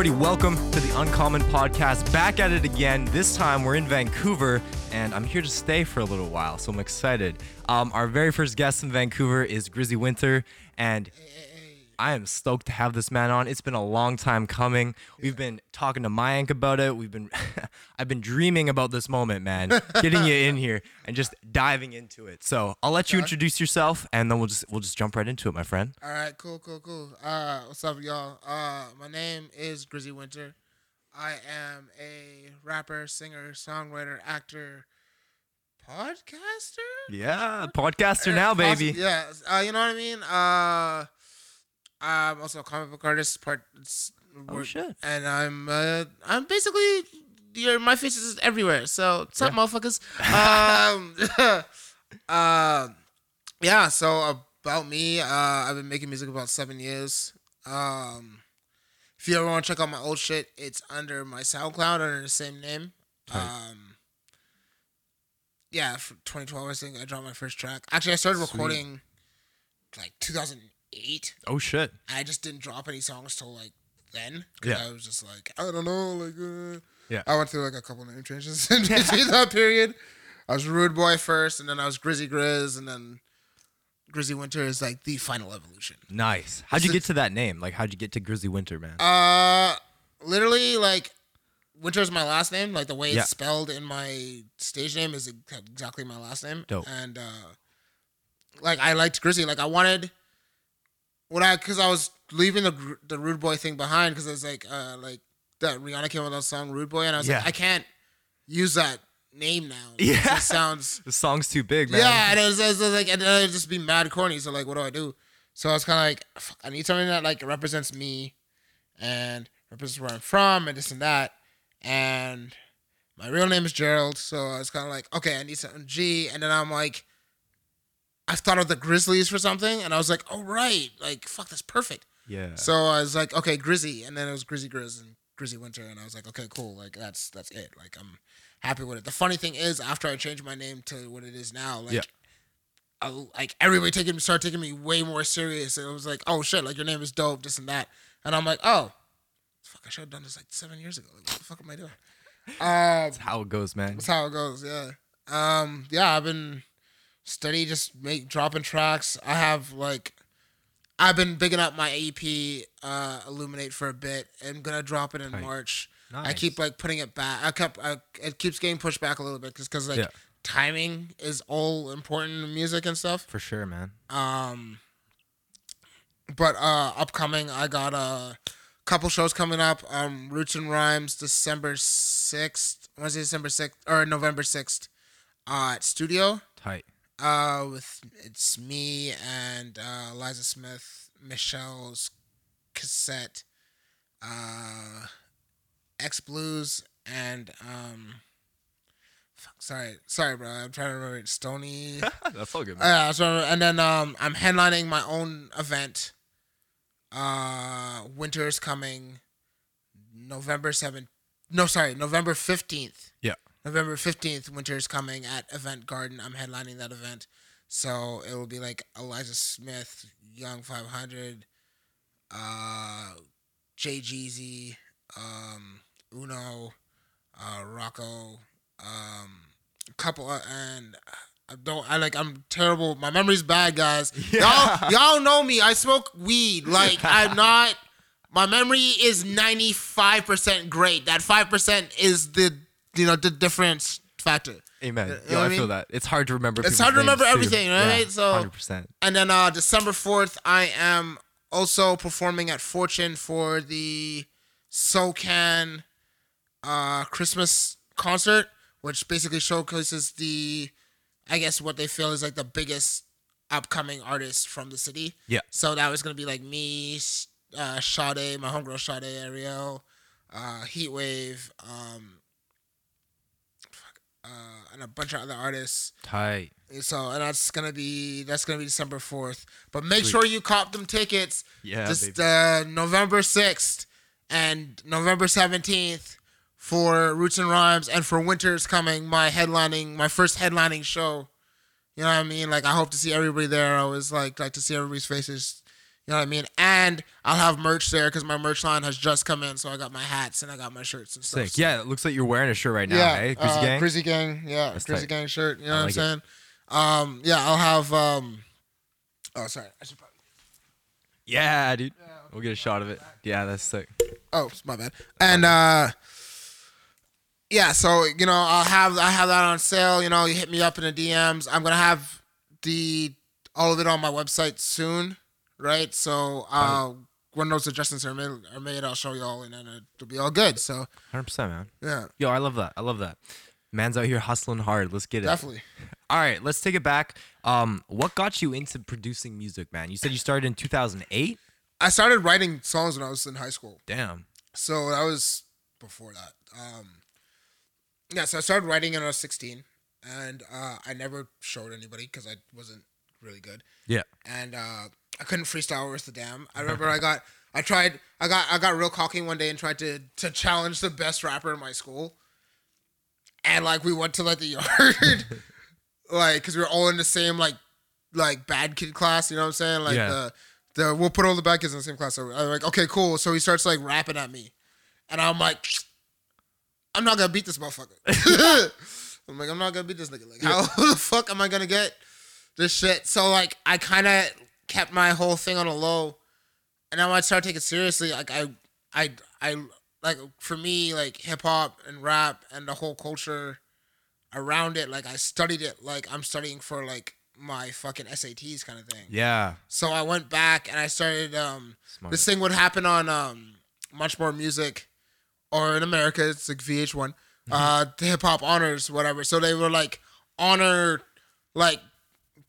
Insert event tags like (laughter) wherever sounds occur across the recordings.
everybody. Welcome to the Uncommon Podcast. Back at it again. This time we're in Vancouver, and I'm here to stay for a little while, so I'm excited. Um, our very first guest in Vancouver is Grizzy Wynter, and I am stoked to have this man on. It's been a long time coming. We've been talking to Mayank about it. We've been, (laughs) I've been dreaming about this moment, man. (laughs) Getting you in here and just diving into it. So I'll let you introduce yourself, and then we'll just we'll just jump right into it, my friend. All right, cool, cool, cool. Uh, what's up, y'all? Uh, my name is Grizzy Wynter. I am a rapper, singer, songwriter, actor, podcaster. Yeah, podcaster now, Uh, baby. Yeah, uh, you know what I mean. Uh, I'm also a comic book artist. Part. Oh, shit. And I'm uh, I'm basically your my face is everywhere. So what's up, Yeah. motherfuckers? um, uh, (laughs) yeah. So about me, uh, I've been making music about seven years. Um, if you ever want to check out my old shit, it's under my SoundCloud under the same name. Um, yeah, 2012, I think I dropped my first track. Actually, I started Sweet. recording like 2008. Oh shit. I just didn't drop any songs till like then. 'cause Yeah. I was just like, I don't know, like, uh, Yeah. I went through like a couple name changes (laughs) in between that period. I was Rude Boy first, and then I was Grizzy Grizz, and then Grizzy Wynter is like the final evolution. Nice. How'd you get to that name? Like, how'd you get to Grizzly Wynter, man? Uh, literally, like, Wynter is my last name. Like the way Yeah. it's spelled in my stage name is exactly my last name. Dope. And uh, like I liked Grizzy. Like I wanted what I because I was leaving the the Rude Boy thing behind because it's like uh like that Rihanna came with that song Rude Boy, and I was Yeah. like I can't use that name now. (laughs) Yeah. it sounds (laughs) the song's too big, man. yeah, and it was, it was like, and then it'd just be mad corny. So like, what do I do? So I was kind of like, I need something that like represents me, and represents where I'm from, and this and that. And my real name is Gerald, so I was kind of like, okay, I need something G. And then I'm like, I thought of the Grizzlies for something, and I was like, oh right, like fuck, that's perfect. Yeah. So I was like, okay, Grizzy, and then it was Grizzy Grizz and Grizzy Wynter, and I was like, okay, cool, like that's that's it. Like I'm happy with it. The funny thing is, after I changed my name to what it is now, like, Yeah. I, like everybody taking started taking me way more serious. And it was like, oh shit, like your name is dope, this and that, and I'm like, oh, fuck, I should have done this like seven years ago. Like, what the fuck am I doing? Um, (laughs) That's how it goes, man. that's how it goes. Yeah. Um. Yeah. I've been steady, just make dropping tracks. I have like, I've been bigging up my EP, uh, Illuminate for a bit. I'm gonna drop it in. March. I keep like putting it back. I kept. I, it keeps getting pushed back a little bit just because like Yeah. timing is all important in music and stuff. For sure, man. Um. But uh, upcoming, I got a couple shows coming up. Um, Roots and Rhymes, December sixth. Wednesday, December sixth or November sixth, uh, at Studio. Tight. Uh, with it's me and uh, Liza Smith, Michelle's cassette, uh, X Blues, and um. Fuck, sorry, sorry, bro. I'm trying to remember it. Stony. (laughs) That's all good, Uh, Yeah, so and then um, I'm headlining my own event. Uh, winter's coming. November seventh. No, sorry, November fifteenth. Yeah. November fifteenth. Winter's coming at Event Garden. I'm headlining that event, so it will be like Eliza Smith, Young Five Hundred, uh, Jay Jeezy, um, Uno, uh, Rocco, um, a couple, uh, and I don't. I like. I'm terrible. My memory's bad, guys. (laughs) Yeah. Y'all, y'all know me. I smoke weed. Like (laughs) I'm not. My memory is 95 percent great. That five percent is the you know the difference factor. Amen. You know Yo, I feel that. It's hard to remember. It's hard to remember names, too. everything, right? So- hundred percent. And then uh, December 4th, I am also performing at Fortune for the SOCAN uh, Christmas concert, which basically showcases the, I guess, what they feel is like the biggest upcoming artist from the city. Yeah. So that was going to be like me, uh, Sade, my homegirl Sade, Ariel, uh, Heatwave, um, uh, and a bunch of other artists. Tight. So and that's gonna be that's gonna be December fourth. But make Sweet. sure you cop them tickets. Yeah, just uh, November sixth and November seventeenth for Roots and Rhymes and for Winter's coming. My headlining, my first headlining show. You know what I mean? Like I hope to see everybody there. I always like like to see everybody's faces. You know what I mean? And I'll have merch there because my merch line has just come in. So I got my hats and I got my shirts and stuff. Sick. Yeah, it looks like you're wearing a shirt right now. yeah, hey, Greasy uh, Gang. Grizzy Gang, yeah, That's Grizzy tight. Gang shirt. You know what. I'm saying? Um, yeah, I'll have. Um, oh, sorry, I should probably. yeah, dude. We'll get a shot of it. Yeah, that's sick. Oh, it's my bad. And uh, yeah, so you know, I'll have I have that on sale. You know, you hit me up in the DMs. I'm gonna have the all of it on my website soon, right? So uh, when those adjustments are made, are made, I'll show you all, and then it'll be all good. So 100%, man. yeah, Yo, I love that. I love that. Man's out here hustling hard. Let's get it. definitely. All right, let's take it back. Um, what got you into producing music, man? You said you started in 2008. I started writing songs when I was in high school. Damn. So that was before that. Um, yeah, so I started writing when I was 16, and uh, I never showed anybody because I wasn't really good, Yeah. and uh, I couldn't freestyle worth a damn. I remember I got, I tried, I got, I got real cocky one day and tried to to challenge the best rapper in my school, and like we went to like the (laughs) yard, like because we were all in the same like like bad kid class. You know what I'm saying? Like Yeah. the the we'll put all the bad kids in the same class. So I'm like, okay, cool. So he starts like rapping at me, and I'm like, I'm not gonna beat this motherfucker. (laughs) (laughs) I'm like, I'm not gonna beat this nigga. Like, how the fuck am I gonna get this shit? So like, I kind of kept my whole thing on a low, and when I started taking it seriously, like I, I, I like for me like hip hop and rap and the whole culture around it. Like I studied it like I'm studying for like my fucking SATs kind of thing. Yeah. So I went back and I started. Um, Smart. this thing would happen on um, MuchMoreMusic, or in America it's like VH1, uh, the hip hop honors whatever. So they were like honor like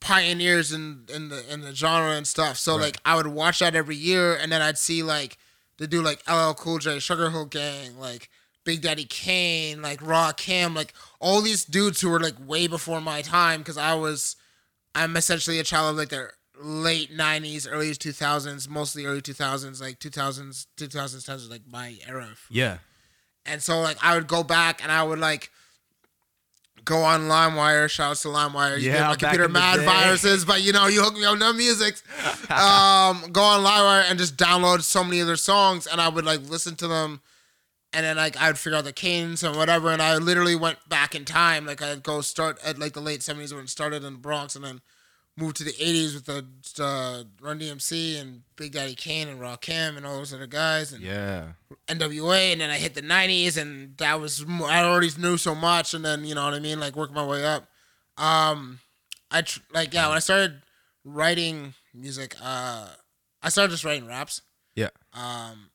pioneers in in the in the genre and stuff. So Right. like I would watch that every year, and then I'd see like they do like LL Cool J, Sugar Hill Gang, like Big Daddy Kane, like Rakim, like all these dudes who were like way before my time because I was I'm essentially a child of like the late '90s, early 2000s, mostly early 2000s, like 2000s, 2010s was like my era. Yeah. And so like I would go back and I would like go on LimeWire. Shouts to LimeWire. You Yeah, get my computer mad viruses, but you know you hook me up no music. (laughs) um, go on LimeWire and just download so many of their songs, and I would like listen to them. And then like I would figure out the cadence and whatever, and I literally went back in time. Like I'd go start at like the late seventies when it started in the Bronx, and then moved to the eighties with the uh, Run DMC and Big Daddy Kane and Rakim and all those other guys. And Yeah. NWA, and then I hit the '90s, and that was I already knew so much, and then you know what I mean, like working my way up. Um, I tr- like yeah, when I started writing music, uh, I started just writing raps. Yeah. Um,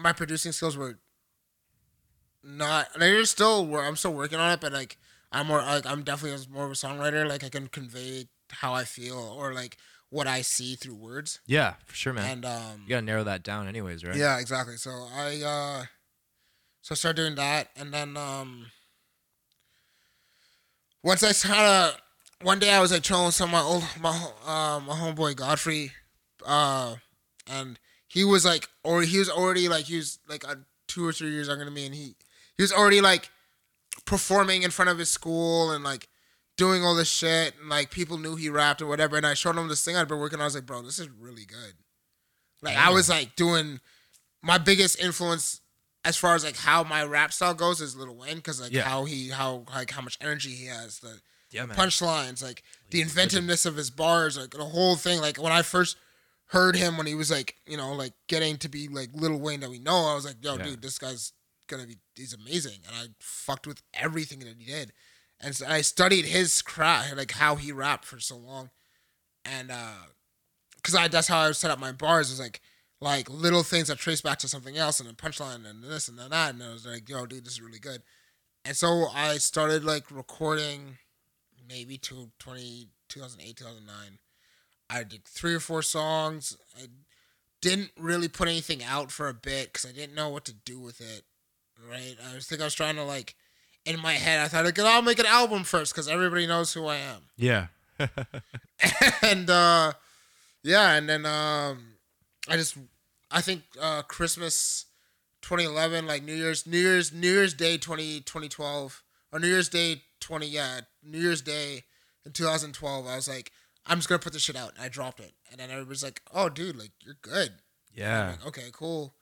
my producing skills were not. They're still I'm still working on it, but like I'm more like I'm definitely more of a songwriter. Like I can convey how I feel or like what I see through words, Yeah, for sure, man. and um, you gotta narrow that down, anyways, right? yeah, exactly. So I uh so I started doing that and then um once I kinda one day I was like chilling with some of my old my uh, my homeboy Godfrey uh and he was like or he was already like he was like a two or three years younger than me and he he was already like performing in front of his school and like doing all this shit and like people knew he rapped or whatever and I showed him this thing I'd been working on. I was like bro this is really good. Like I was like doing my biggest influence as far as like how my rap style goes is Lil Wayne because like Yeah. how he how like how much energy he has the Yeah, punchlines like the inventiveness of his bars like the whole thing. Like when I first heard him when he was like you know like getting to be like Lil Wayne that we know I was like yo Yeah. dude this guy's gonna be he's amazing and I fucked with everything that he did and so I studied his craft like how he rapped for so long. And uh because I that's how I set up my bars was like like little things that trace back to something else and then punchline and this and then that and I was like yo dude this is really good. And so I started like recording maybe to 20 2008 2009 I did three or four songs. I didn't really put anything out for a bit because I didn't know what to do with it right? I was think I was trying to like in my head I thought like I'll make an album first because everybody knows who I am (laughs) Yeah. and uh yeah and then um i just i think uh christmas 2011 like new year's new year's new year's day 20 2012 or new year's day 20 yeah new year's day in 2012 i was like I'm just gonna put this shit out. And I dropped it, and then everybody's like, "Oh, dude, like you're good." Yeah. like, okay, cool.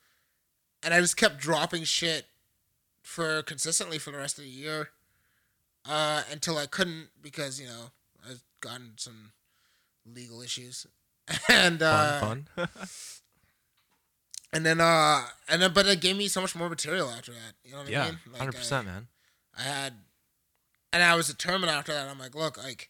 And I just kept dropping shit for consistently for the rest of the year, uh, until I couldn't because you know I've gotten some legal issues, (laughs) and uh, Fun, fun. (laughs) and then uh, and then but it gave me so much more material after that. You know what I yeah, mean? Like, hundred I- percent, man. I had, and I was determined after that. I'm like, look, like,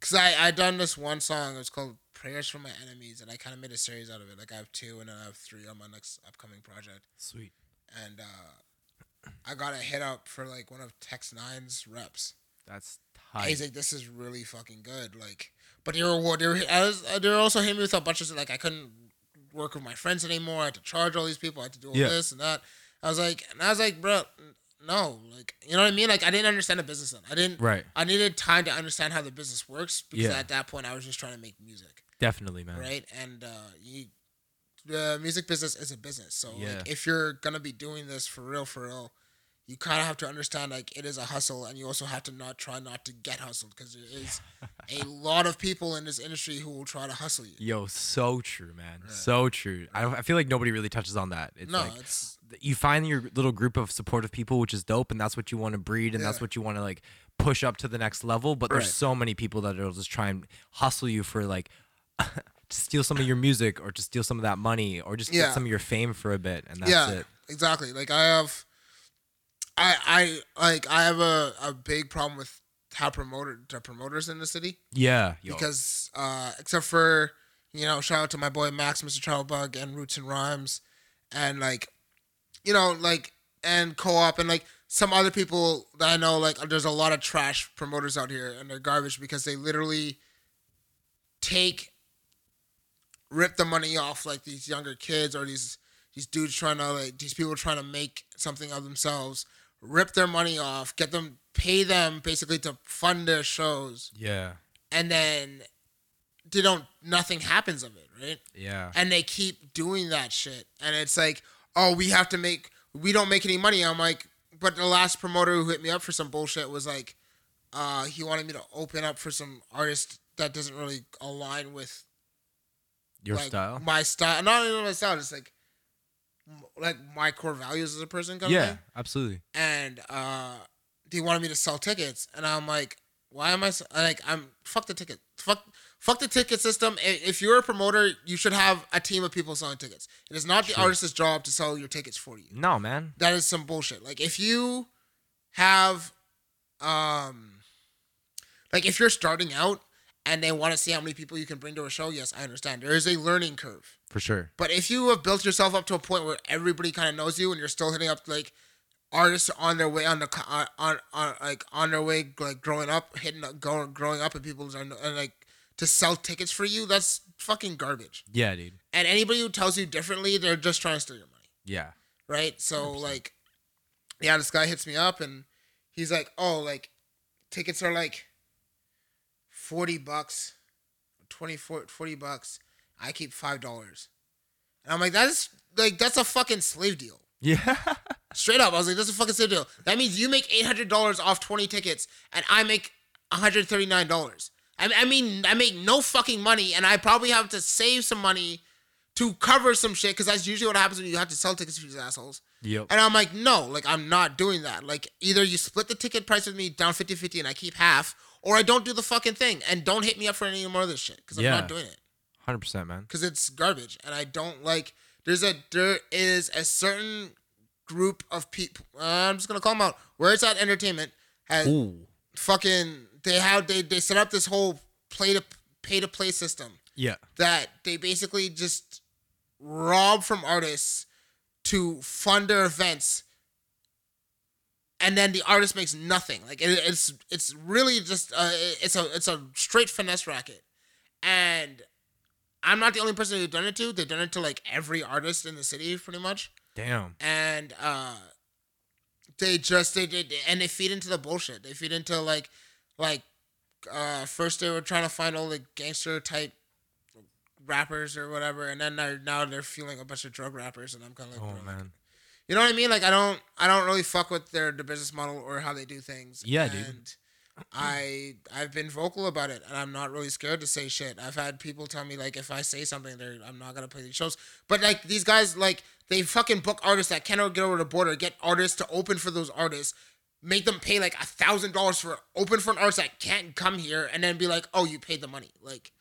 cause I I done this one song. It was called "Prayers for My Enemies," and I kind of made a series out of it. Like I have two, and then I have three on my next upcoming project. Sweet. And uh, I got a hit up for like one of Tech N9ne's reps. That's tight. He's like, "This is really fucking good." Like, but they were they were I was, they were also hitting me with a bunch of like I couldn't work with my friends anymore. I had to charge all these people. I had to do all Yeah. this and that. I was like, and I was like, bro, no, like you know what I mean? Like I didn't understand the business then. I didn't. Right. I needed time to understand how the business works because Yeah. at that point I was just trying to make music, Definitely, man. right? And uh, you, the music business is a business. So Yeah. like, if you're gonna be doing this for real, for real, you kind of have to understand like it is a hustle, and you also have to not try not to get hustled because there is (laughs) a lot of people in this industry who will try to hustle you. Yo, so true, man. Right. So true. I, I feel like nobody really touches on that. It's no, like it's you find your little group of supportive people, which is dope, and that's what you want to breed, and that's what you want to like push up to the next level. But there's so many people that will just try and hustle you for like (laughs) to steal some of your music or to steal some of that money or just Yeah. get some of your fame for a bit, and that's yeah, it. exactly. Like I have, I I like I have a, a big problem with how promoter the promoters in the city Yeah, yo. because uh except for you know shout out to my boy Max, Mr. Travel Bug, and Roots and Rhymes, and like you know like and co-op and like some other people that I know like there's a lot of trash promoters out here and they're garbage because they literally take rip the money off like these younger kids or these these dudes trying to like these people trying to make something of themselves rip their money off get them pay them basically to fund their shows. Yeah, and then they don't nothing happens of it right? Yeah, and they keep doing that shit. And it's like oh we have to make we don't make any money. I'm like but the last promoter who hit me up for some bullshit was like uh he wanted me to open up for some artist that doesn't really align with your like, style. my style not even my style just like like my core values as a person kind Yeah, absolutely. and uh they wanted me to sell tickets and i'm like why am i like i'm fuck the ticket fuck fuck the ticket system if you're a promoter you should have a team of people selling tickets it is not the True. artist's job to sell your tickets for you No, man. that is some bullshit like if you have um like if you're starting out and they want to see how many people you can bring to a show yes i understand there is a learning curve For sure. but if you have built yourself up to a point where everybody kind of knows you and you're still hitting up like artists on their way on the on on, on like on their way like growing up hitting up going growing up and people are and like to sell tickets for you that's fucking garbage Yeah, dude. and anybody who tells you differently they're just trying to steal your money Yeah. right so like yeah this guy hits me up and he's like oh like tickets are like 40 bucks 20 40 bucks i keep five dollars and i'm like that's like that's a fucking slave deal Yeah. (laughs) straight up i was like that's a fucking slave deal that means you make $800 off 20 tickets and i make $139 I, I mean i make no fucking money and i probably have to save some money to cover some shit because that's usually what happens when you have to sell tickets to these assholes yep. and I'm like, no, like I'm not doing that. Like either you split the ticket price with me down 50-50 and I keep half, or I don't do the fucking thing and don't hit me up for any more of this shit because I'm Yeah. not doing it Hundred percent, man. because it's garbage and I don't like. There's a there is a certain group of people. Uh, I'm just gonna call them out. Where it's at entertainment has Ooh. fucking they have they they set up this whole play to pay to play system Yeah. that they basically just rob from artists to fund their events and then the artist makes nothing. Like it, it's it's really just uh, it's a it's a straight finesse racket. And i'm not the only person who's done it to. They've done it to like every artist in the city pretty much. Damn. and uh they just they did and they feed into the bullshit. They feed into like like uh first they were trying to find all the gangster type rappers or whatever and then they're now they're feeling a bunch of drug rappers and i'm kind of like Oh bro, like, man. You know what i mean like i don't i don't really fuck with their the business model or how they do things Yeah, and dude. I I've been vocal about it, and I'm not really scared to say shit. I've had people tell me like if I say something, they're I'm not gonna play these shows. But like these guys, like they fucking book artists that cannot get over the border, get artists to open for those artists, make them pay like a thousand dollars for open for an artist that can't come here, and then be like, oh, you paid the money, like.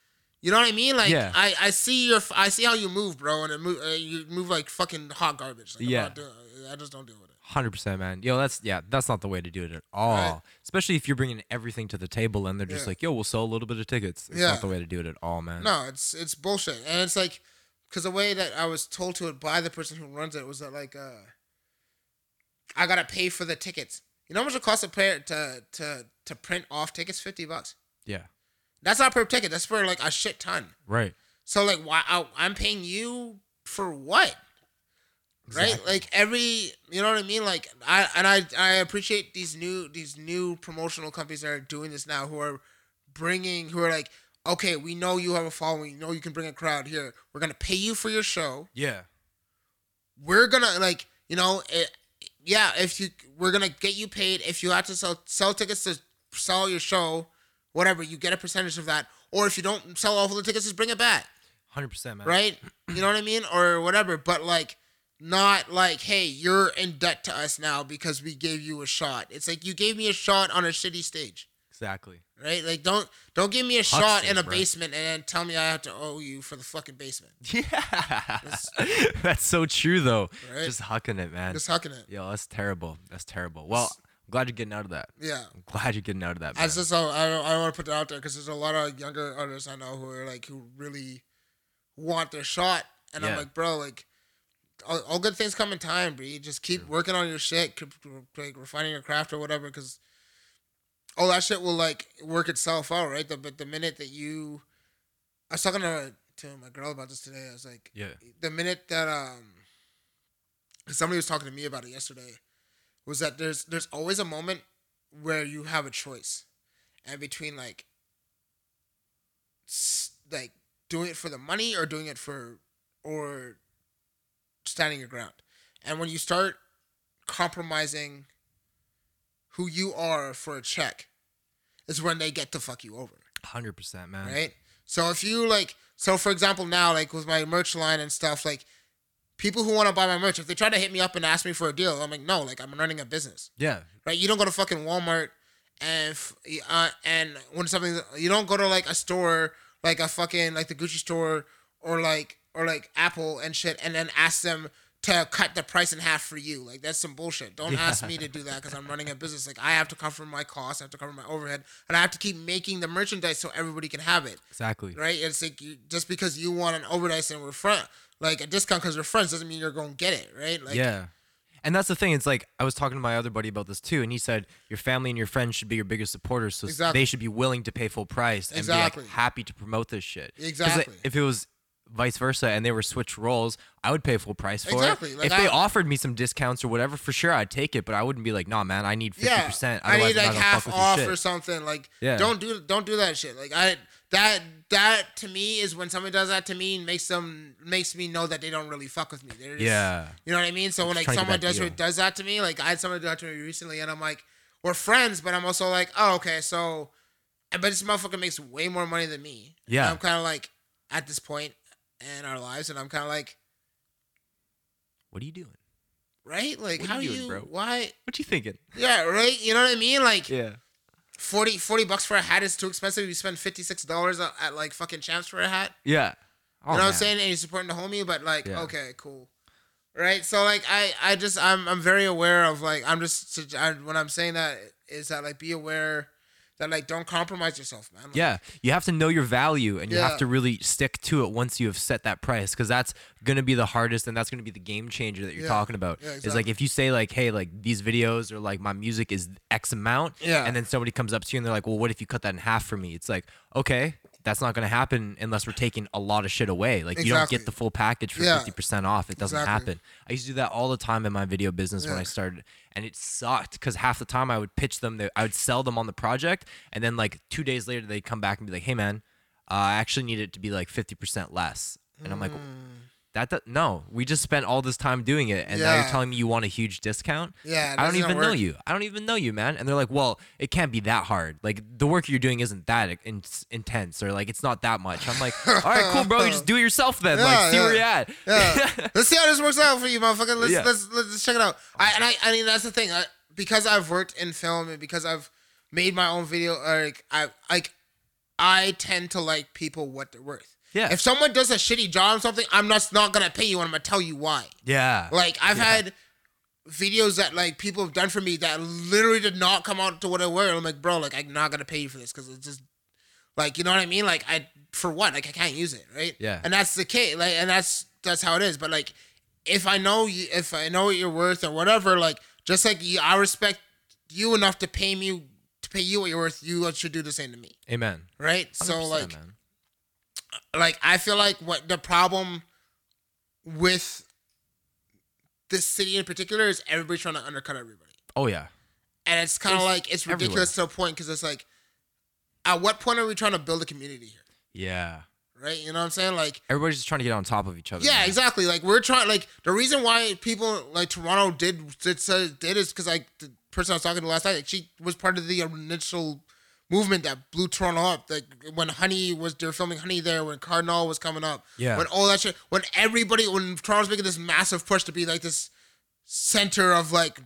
You know what I mean? Like Yeah. I, I see your I see how you move, bro, and it move, uh, you move like fucking hot garbage. Like, Yeah. not doing, I just don't deal with it. Hundred percent, man. Yo, that's yeah, that's not the way to do it at all. Right. Especially if you're bringing everything to the table and they're just Yeah. like, "Yo, we'll sell a little bit of tickets." It's Yeah. not the way to do it at all, man. No, it's it's bullshit, and it's like, because the way that I was told to it by the person who runs it was that like, uh, I gotta pay for the tickets. You know how much it costs to pay to to to print off tickets? Fifty bucks. Yeah. That's not per ticket. That's for like a shit ton. Right. So like, why I, I'm paying you for what? Right? Like every, you know what I mean? Like I and I I appreciate these new these new promotional companies that are doing this now who are bringing who are like, okay, we know you have a following, you know you can bring a crowd here. We're gonna pay you for your show. Yeah. We're gonna like, you know, it, yeah, if you we're gonna get you paid if you have to sell sell tickets to sell your show, whatever, you get a percentage of that. Or if you don't sell all of the tickets, just bring it back Hundred percent, man. right? You know what I mean, or whatever. But like, not like, hey, you're in debt to us now because we gave you a shot. It's like you gave me a shot on a shitty stage, Exactly. right? Like, don't don't give me a shot in a bro. basement and then tell me I have to owe you for the fucking basement. (laughs) Yeah. (laughs) that's so true though. Right? Just hucking it, man. Just hucking it. Yo, that's terrible. That's terrible. Well, I'm glad you're getting out of that. Yeah. I'm glad you're getting out of that. I Man. just so I don't, I don't want to put that out there because there's a lot of younger artists I know who are like who really want their shot, and I'm like, bro, like. All, all good things come in time, bro. You just keep working on your shit, keep, like refining your craft or whatever, because all that shit will like work itself out, right? The, but the minute that you, I was talking to to my girl about this today. I was like, yeah. the minute that um somebody was talking to me about it yesterday was that there's there's always a moment where you have a choice and between like like doing it for the money or doing it for or standing your ground and when you start compromising who you are for a check is when they get to fuck you over Hundred percent, man. right? So if you like, so for example, now like with my merch line and stuff, like people who want to buy my merch, if they try to hit me up and ask me for a deal, I'm like, no, like I'm running a business, Yeah. right? You don't go to fucking Walmart and f- uh, and when something you don't go to like a store like a fucking like the Gucci store or like or like Apple and shit, and then ask them to cut the price in half for you. Like that's some bullshit. Don't ask me to do that because I'm running a business. Like I have to cover my costs, I have to cover my overhead, and I have to keep making the merchandise so everybody can have it Exactly. right? It's like you, just because you want an overdose and we're front, like a discount because we're friends doesn't mean you're going to get it, right? Like, yeah. And that's the thing. It's like I was talking to my other buddy about this too, and he said your family and your friends should be your biggest supporters, so Exactly. they should be willing to pay full price and Exactly. be like happy to promote this shit. Exactly. if it was vice versa and they were switch roles, I would pay full price for Exactly. it. Like, if they offered me some discounts or whatever, for sure I'd take it. But I wouldn't be like, nah, man, I need fifty yeah, percent. I need like gonna half fuck with your off or something. Like, Yeah. don't do don't do that shit. Like, I that that to me is when someone does that to me and makes them makes me know that they don't really fuck with me. They're just, Yeah. You know what I mean? So when like trying to get someone does deal. does that to me, like I had someone do that to me recently, and I'm like, we're friends, but I'm also like, oh okay, so, but this motherfucker makes way more money than me. And Yeah. I'm kind of like at this point in our lives, and I'm kind of like, What are you doing? right, like What are how you you, doing, bro? why? What you thinking? Yeah, right. You know what I mean? Like Yeah. 40, 40 bucks for a hat is too expensive. You spend fifty six dollars at, at like fucking champs for a hat. Yeah. Oh, you know what I'm saying? And you're supporting the homie, but like, Yeah. okay, cool. Right. So like, I, I just, I'm, I'm very aware of like, I'm just, I, when I'm saying that is that like, be aware that like, don't compromise yourself, man. Like, Yeah, you have to know your value and you Yeah. have to really stick to it once you have set that price because that's going to be the hardest and that's going to be the game changer that you're Yeah. talking about. Yeah, It's like if you say like, "Hey, like these videos or like my music is X amount," Yeah. and then somebody comes up to you and they're like, "Well, what if you cut that in half for me?" It's like, "Okay, that's not going to happen unless we're taking a lot of shit away. Like you don't get the full package for Yeah. 50% off. It doesn't Exactly. happen." I used to do that all the time in my video business when I started, and it sucked because half the time I would pitch them, I would sell them on the project, and then like two days later they'd come back and be like, "Hey man, uh, I actually need it to be like fifty percent less," and I'm like, that do- no, we just spent all this time doing it, and now you're telling me you want a huge discount. Yeah, it I don't doesn't even know work. you. I don't even know you, man. And they're like, well, it can't be that hard. Like the work you're doing isn't that in- intense, or like it's not that much. I'm like, all right, cool, bro. You just (laughs) do it yourself then. Yeah, like, see where you're at. Yeah. (laughs) let's see how this works out for you, motherfucker. Let's Yeah. let's let's check it out. I and I I mean that's the thing. I, because I've worked in film and because I've made my own video, like I like I tend to like people what they're worth. Yeah. If someone does a shitty job on something, I'm not not gonna pay you, and I'm gonna tell you why. yeah. Like I've Yeah. had videos that like people have done for me that literally did not come out to what I were. I'm like, bro, like I'm not gonna pay you for this because it's just like you know what I mean. Like I for what? Like I can't use it, right? Yeah. And that's the case. Like and that's that's how it is. But like if I know you, if I know what you're worth or whatever, like just like you, I respect you enough to pay me to pay you what you're worth. You should do the same to me, Amen. right? So like man. Like I feel like what the problem with this city in particular is everybody trying to undercut everybody, Oh yeah. and it's kind of like it's ridiculous to a point because it's like, at what point are we trying to build a community here, Yeah. right? You know what I'm saying? Like, Everybody's just trying to get on top of each other. yeah, man. exactly. Like we're trying. Like the reason why people like Toronto did did, did is because like the person I was talking to last night, like, she was part of the initial movement that blew Toronto up. Like when Honey was they were filming Honey there, when Kardinal was coming up, Yeah. when all that shit, when everybody, when Toronto's making this massive push to be like this center of like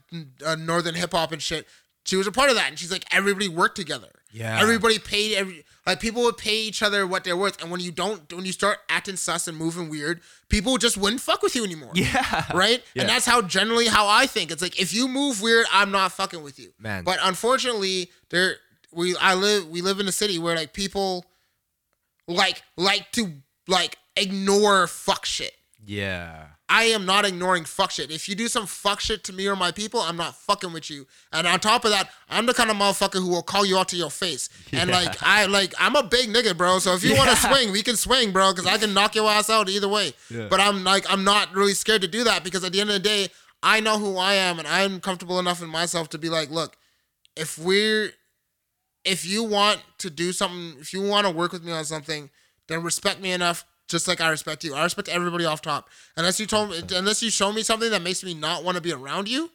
uh, northern hip hop and shit. She was a part of that, and she's like everybody worked together. Yeah. everybody paid every like people would pay each other what they're worth, and when you don't, when you start acting sus and moving weird, people just wouldn't fuck with you anymore. Yeah. Right? Yeah. And that's how generally how I think. It's like if you move weird, I'm not fucking with you. Man. But unfortunately, there we I live we live in a city where like people like like to like ignore fuck shit. Yeah. I am not ignoring fuck shit. If you do some fuck shit to me or my people, I'm not fucking with you. And on top of that, I'm the kind of motherfucker who will call you out to your face. And Yeah. like I like I'm a big nigga, bro. So if you want to swing, we can swing, bro, because I can knock your ass out either way. Yeah. But I'm like I'm not really scared to do that because at the end of the day, I know who I am and I'm comfortable enough in myself to be like, look, if we're if you want to do something, if you want to work with me on something, then respect me enough, just like I respect you. I respect everybody off top. Unless you told me, unless you show me something that makes me not want to be around you,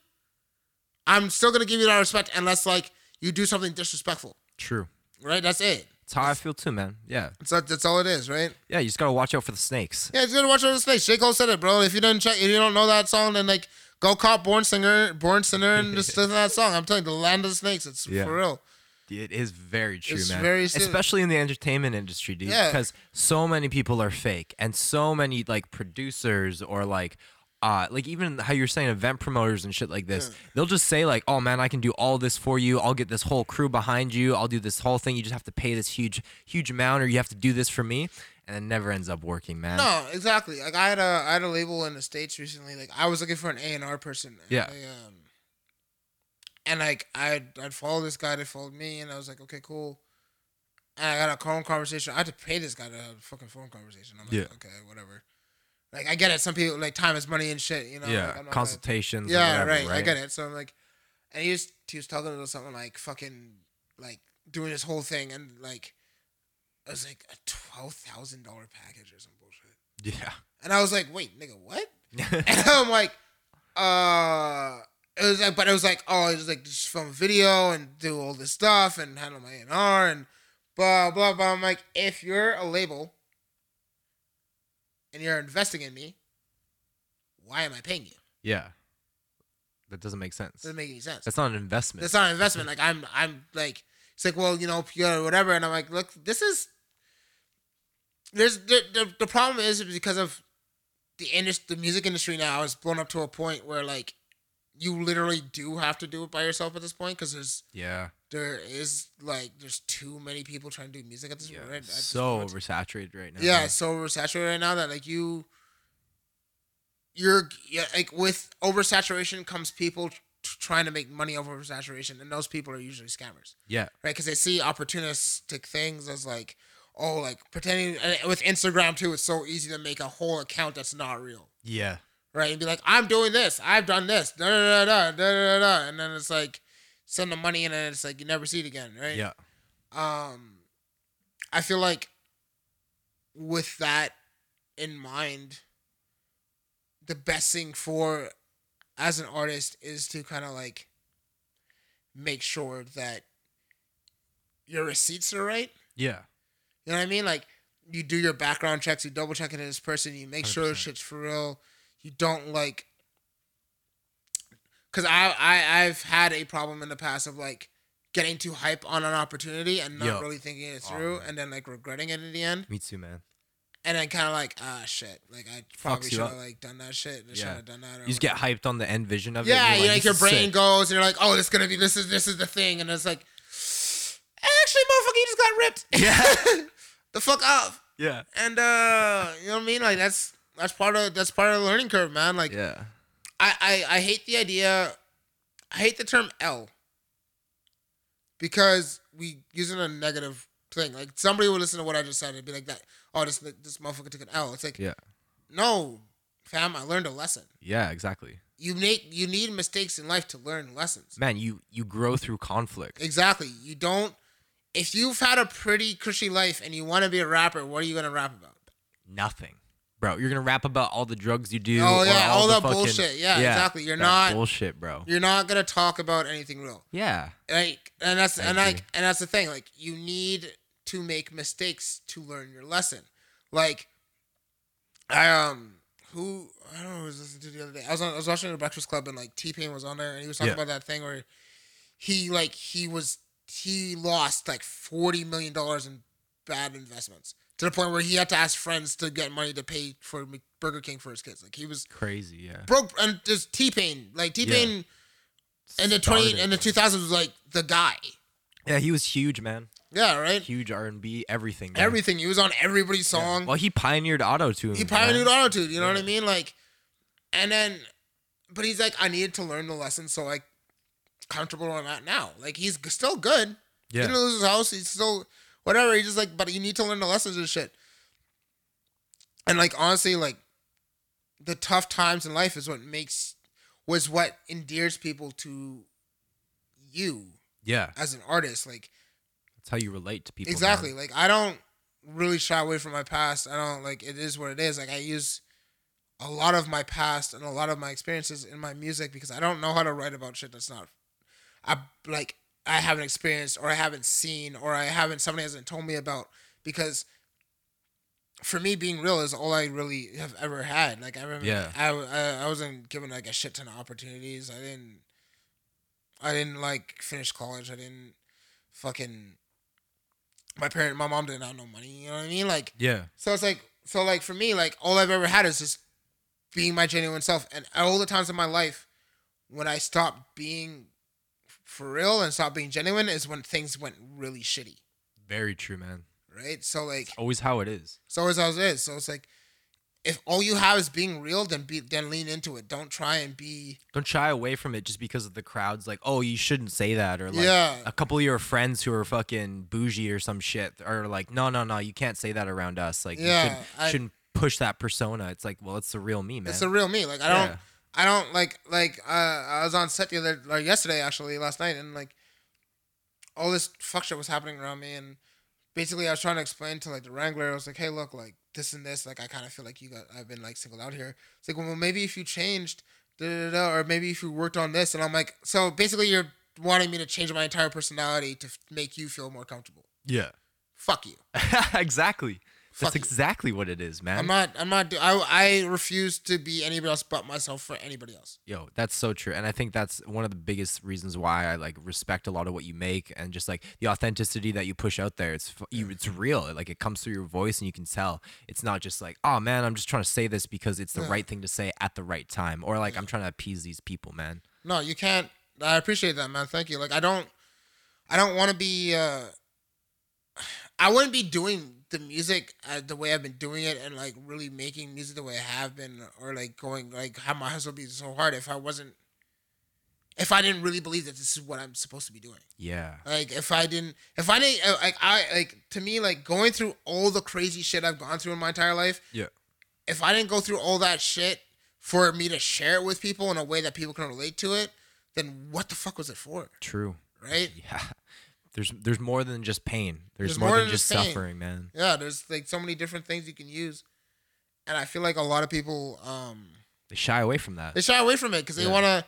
I'm still gonna give you that respect. Unless like you do something disrespectful, True. right? That's it. That's how I feel too, man. Yeah. So that's all it is, right? Yeah. You just gotta watch out for the snakes. Yeah, just gotta watch out for the snakes. J Cole said it, bro. If you didn't check, if you don't know that song, then like go cop Born Singer, Born Sinner, and just listen to that song. I'm telling you, the land of the snakes. It's Yeah. for real. It is very true, It's man. very Especially in the entertainment industry, dude. Yeah. Because so many people are fake, and so many like producers or like, uh, like even how you're saying event promoters and shit like this. They'll just say like, "Oh man, I can do all this for you. I'll get this whole crew behind you. I'll do this whole thing. You just have to pay this huge, huge amount, or you have to do this for me." And it never ends up working, man. No, exactly. Like I had a I had a label in the states recently. Like I was looking for an A and R person. and Yeah. I, um, and like I'd I'd follow this guy that followed me, and I was like, okay, cool. And I got a phone conversation. I had to pay this guy to have a fucking phone conversation. I'm like, Yeah. okay, whatever. Like I get it. Some people like time is money and shit. You know. yeah, like, gonna- consultations. yeah, whatever, right. I right. get it. So I'm like, and he was he was talking about something like fucking like doing this whole thing, and like it was like a twelve thousand dollar package or some bullshit. Yeah. And I was like, wait, nigga, what? (laughs) (laughs) And I'm like, uh, it was like, but it was like, oh, it was like just film video and do all this stuff and handle my A&R and blah, blah, blah. I'm like, if you're a label and you're investing in me, why am I paying you? yeah. That doesn't make sense. It doesn't make any sense. That's not an investment. That's not an investment. Like I'm, I'm like, it's like, well, you know, whatever, and I'm like, look, this is. There's the the, the problem is because of the industry, the music industry now is blown up to a point where like, you literally do have to do it by yourself at this point because there's yeah. there is like there's too many people trying to do music at this Yeah. point. So point. oversaturated right now. Yeah, it's so oversaturated right now that like you, you're yeah, like with oversaturation comes people t- trying to make money over oversaturation, and those people are usually scammers, Yeah. right? Because they see opportunistic things as like, oh, like pretending with Instagram too. It's so easy to make a whole account that's not real, Yeah. Right? And be like, I'm doing this, I've done this, da da da da da da da, and then it's like send the money, and then it's like you never see it again, right? Yeah. um I feel like with that in mind, the best thing for as an artist is to kind of like make sure that your receipts are right. Yeah. You know what I mean? Like you do your background checks, you double check it in this person, you make sure 100%. shit's for real. You don't like because I I I've had a problem in the past of like getting too hype on an opportunity and not Yo. really thinking it Oh, through, man. and then like regretting it in the end, Me too, man. and then kind of like ah shit, like I probably you should have up. like done that shit. Yeah. shouldn't have done that. Or You just get hyped on the end vision of it. yeah, you you're like, your brain sick." goes, and you're like, oh, it's gonna be this is this is the thing, and it's like, actually, motherfucker, you just got ripped. Yeah. (laughs) the fuck off. Yeah. And uh, you know what I mean? Like that's that's part of that's part of the learning curve, man. Like Yeah. I, I I hate the idea. I hate the term L because we use it in a negative thing. Like somebody would listen to what I just said and be like that. Oh, this this motherfucker took an L. It's like Yeah. no, fam. I learned a lesson. Yeah. Exactly. You need you need mistakes in life to learn lessons. Man, you you grow through conflict. Exactly. You don't. If you've had a pretty cushy life and you want to be a rapper, what are you gonna rap about? Nothing. Bro, you're gonna rap about all the drugs you do. Oh, yeah, all the that fucking- bullshit. Yeah, exactly. You're not- bullshit, bro. You're not gonna talk about anything real. Yeah. like and that's I and agree. like and that's the thing like you need to make mistakes to learn your lesson like i um who i don't know who was listening to the other day i was on, i was watching the breakfast club and like t-pain was on there and he was talking Yeah. about that thing where he like he was he lost like 40 million dollars in bad investments to the point where he had to ask friends to get money to pay for burger king for his kids like he was Crazy, yeah. broke and just t-pain like t-pain in the 20 Started, in the 2000s was like the guy Yeah, he was huge, man. yeah right Huge R and B, everything. man. everything. He was on everybody's Yeah. song. Well, he pioneered auto tune. he pioneered auto tune. You know what I mean? Like, and then, but he's like, I needed to learn the lesson, so like, comfortable on I'm now. Like, he's still good. He Yeah. didn't lose his house. He's still whatever. He's just like, but you need to learn the lessons and shit. And like honestly, like, the tough times in life is what makes was what endears people to you Yeah, as an artist. Like. that's how you relate to people. man. exactly like i don't really shy away from my past i don't like it is what it is like i use a lot of my past and a lot of my experiences in my music because i don't know how to write about shit that's not i like i haven't experienced or i haven't seen or i haven't somebody hasn't told me about because for me being real is all i really have ever had. Like i remember Yeah. I, I i wasn't given like a shit ton of opportunities. I didn't i didn't like finish college. I didn't fucking my parent my mom didn't have no money you know what i mean? Like Yeah, so it's like so like for me like all i've ever had is just being my genuine self. And all the times in my life when i stopped being for real and stop being genuine is when things went really shitty very true, man. right so like Always how it is. so is how it is so it's like if all you have is being real then be then lean into it don't try and be Don't shy away from it just because of the crowds. Like, oh, you shouldn't say that, or like Yeah. a couple of your friends who are fucking bougie or some shit are like, no, no, no, you can't say that around us. Like, Yeah, you should, I- shouldn't push that persona. It's like, well, it's the real me, man. it's the real me like i don't. I don't like like uh, I was on set the other like yesterday actually last night and like all this fuck shit was happening around me and basically I was trying to explain to like the wrangler I was like hey look like this and this like I kind of feel like you got I've been like singled out here. It's like well maybe if you changed da, da, da, or maybe if you worked on this and I'm like so basically you're wanting me to change my entire personality to f- make you feel more comfortable. Yeah, fuck you. (laughs) Exactly. That's exactly what it is, man. I'm not I'm not I I refuse to be anybody else but myself for anybody else Yo, that's so true, and I think that's one of the biggest reasons why I like respect a lot of what you make, and just like the authenticity that you push out there. It's you, it's real. Like it comes through your voice, and you can tell. It's not just like, oh man, I'm just trying to say this because it's the Yeah. right thing to say at the right time, or like I'm trying to appease these people, man. No, you can't. I appreciate that, man. Thank you. Like, I don't, I don't want to be. uh (sighs) I wouldn't be doing the music uh, the way I've been doing it, and like really making music the way I have been, or like going like how my hustle be so hard if I wasn't, if I didn't really believe that this is what I'm supposed to be doing. Yeah, Like, if I didn't, if I didn't, uh, like I like to me like going through all the crazy shit I've gone through in my entire life. Yeah. If I didn't go through all that shit for me to share it with people in a way that people can relate to it, then what the fuck was it for? true. Right? Yeah, there's there's more than just pain. There's, There's more, more than than just pain. suffering, man. Yeah, there's like so many different things you can use. And I feel like a lot of people um They shy away from that. They shy away from it because they Yeah. want to.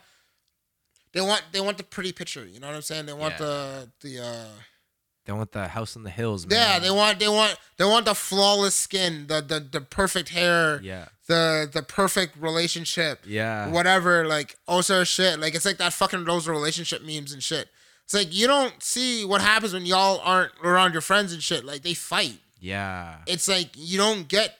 They want they want the pretty picture. You know what I'm saying? They want Yeah. the the. uh They want the house in the hills, man. Yeah, they want they want they want the flawless skin, the the, the perfect hair, Yeah. the the perfect relationship, Yeah. whatever. Like all sort of shit. Like it's like that fucking those relationship memes and shit. It's like you don't see what happens when y'all aren't around your friends and shit. Like they fight. Yeah. It's like you don't get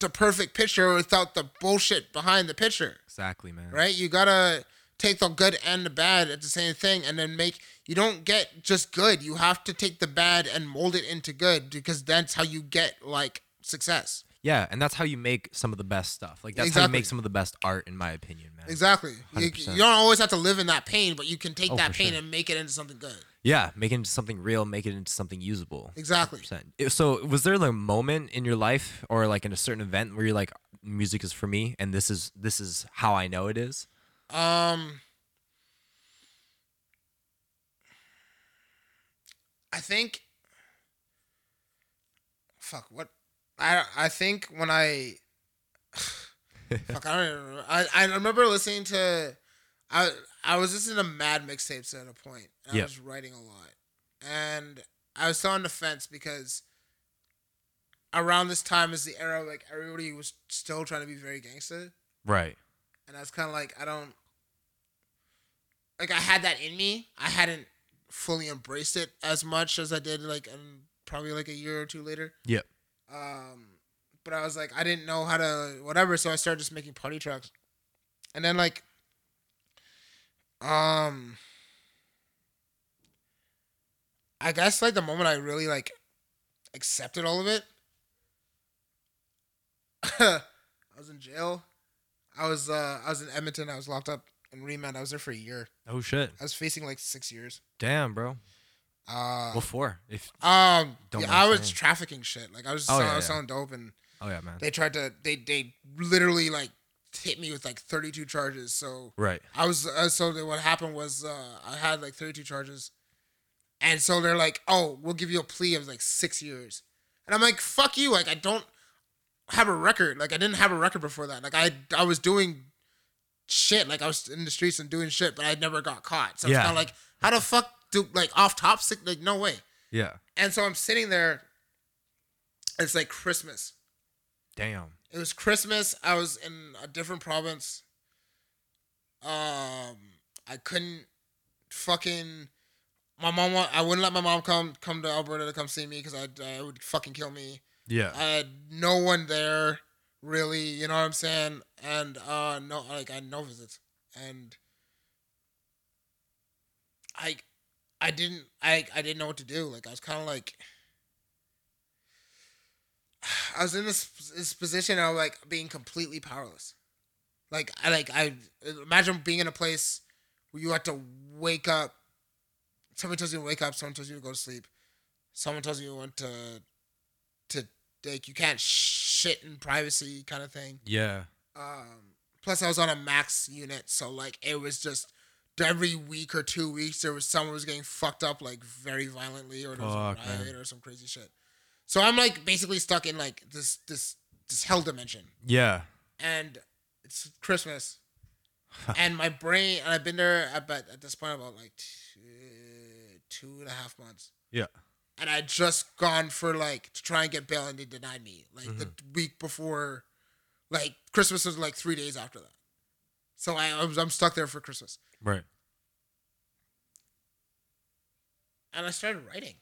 the perfect picture without the bullshit behind the picture. Exactly, man. right? You gotta take the good and the bad at the same thing, and then make. You don't get just good. You have to take the bad and mold it into good because that's how you get like success. Yeah, and that's how you make some of the best stuff. Like that's how you Exactly. make some of the best art, in my opinion, man. Exactly. You, 100%. you don't always have to live in that pain, but you can take Oh, that for pain sure. and make it into something good. Yeah, make it into something real, make it into something usable. Exactly. 100%. It- So, was there like a moment in your life, or like in a certain event, where you're like, "Music is for me," and this is this is how I know it is? Um, I think. Fuck what, I I think when I. (sighs) fuck, I don't even remember. I I remember listening to, I I was listening to Mad mixtapes at a point, and Yeah. I was writing a lot, and I was still on the fence because. Around this time is the era like everybody was still trying to be very gangster Right. and I was kind of like, I don't like I had that in me. I hadn't fully embraced it as much as I did like in probably like a year or two later. Yep. Um, but I was like, I didn't know how to whatever, so I started just making party tracks, and then like, um, I guess like the moment I really like accepted all of it, (laughs) I was in jail. I was uh I was in Edmonton. I was locked up in remand. I was there for a year. Oh shit! I was facing like six years. Damn, bro. Uh, What for? If um, yeah, I was saying. trafficking shit. Like I was, Oh, selling, yeah, I was yeah. selling dope, and oh yeah, man. they tried to they they literally like hit me with like 32 charges. So Right. I was uh, so what happened was uh, I had like 32 charges, and so they're like, oh, we'll give you a plea of like six years, and I'm like, fuck you, like I don't have a record, like I didn't have a record before that, like I I was doing shit, like I was in the streets and doing shit, but I never got caught, so Yeah. it's kind of like how the fuck do like off top sick, like no way, Yeah. and so I'm sitting there, it's like Christmas. Damn. It was Christmas. I was in a different province. Um, I couldn't fucking. My mom. I wouldn't let my mom come come to Alberta to come see me because I I would fucking kill me. Yeah. I had no one there, really. You know what I'm saying? And uh, no, like I had no visits, and I, I didn't. I I didn't know what to do. Like I was kind of like. (sighs) I was in this this position of like being completely powerless. Like I like I imagine being in a place where you have to wake up. Someone tells you to wake up. Someone tells you to go to sleep. Someone tells you when to to like you can't shit in privacy kind of thing. Yeah. Um, plus I was on a max unit, so like it was just every week or two weeks there was someone was getting fucked up like very violently or there was Fuck, a riot man. or some crazy shit. So I'm like basically stuck in like this this this hell dimension, Yeah. and it's Christmas, (laughs) and my brain and I've been there about at this point about like two, two and a half months Yeah. and I'd just gone for like to try and get bail and they denied me like the Mm-hmm. week before like Christmas was like three days after that. So I, I was I'm stuck there for Christmas. Right. And I started writing.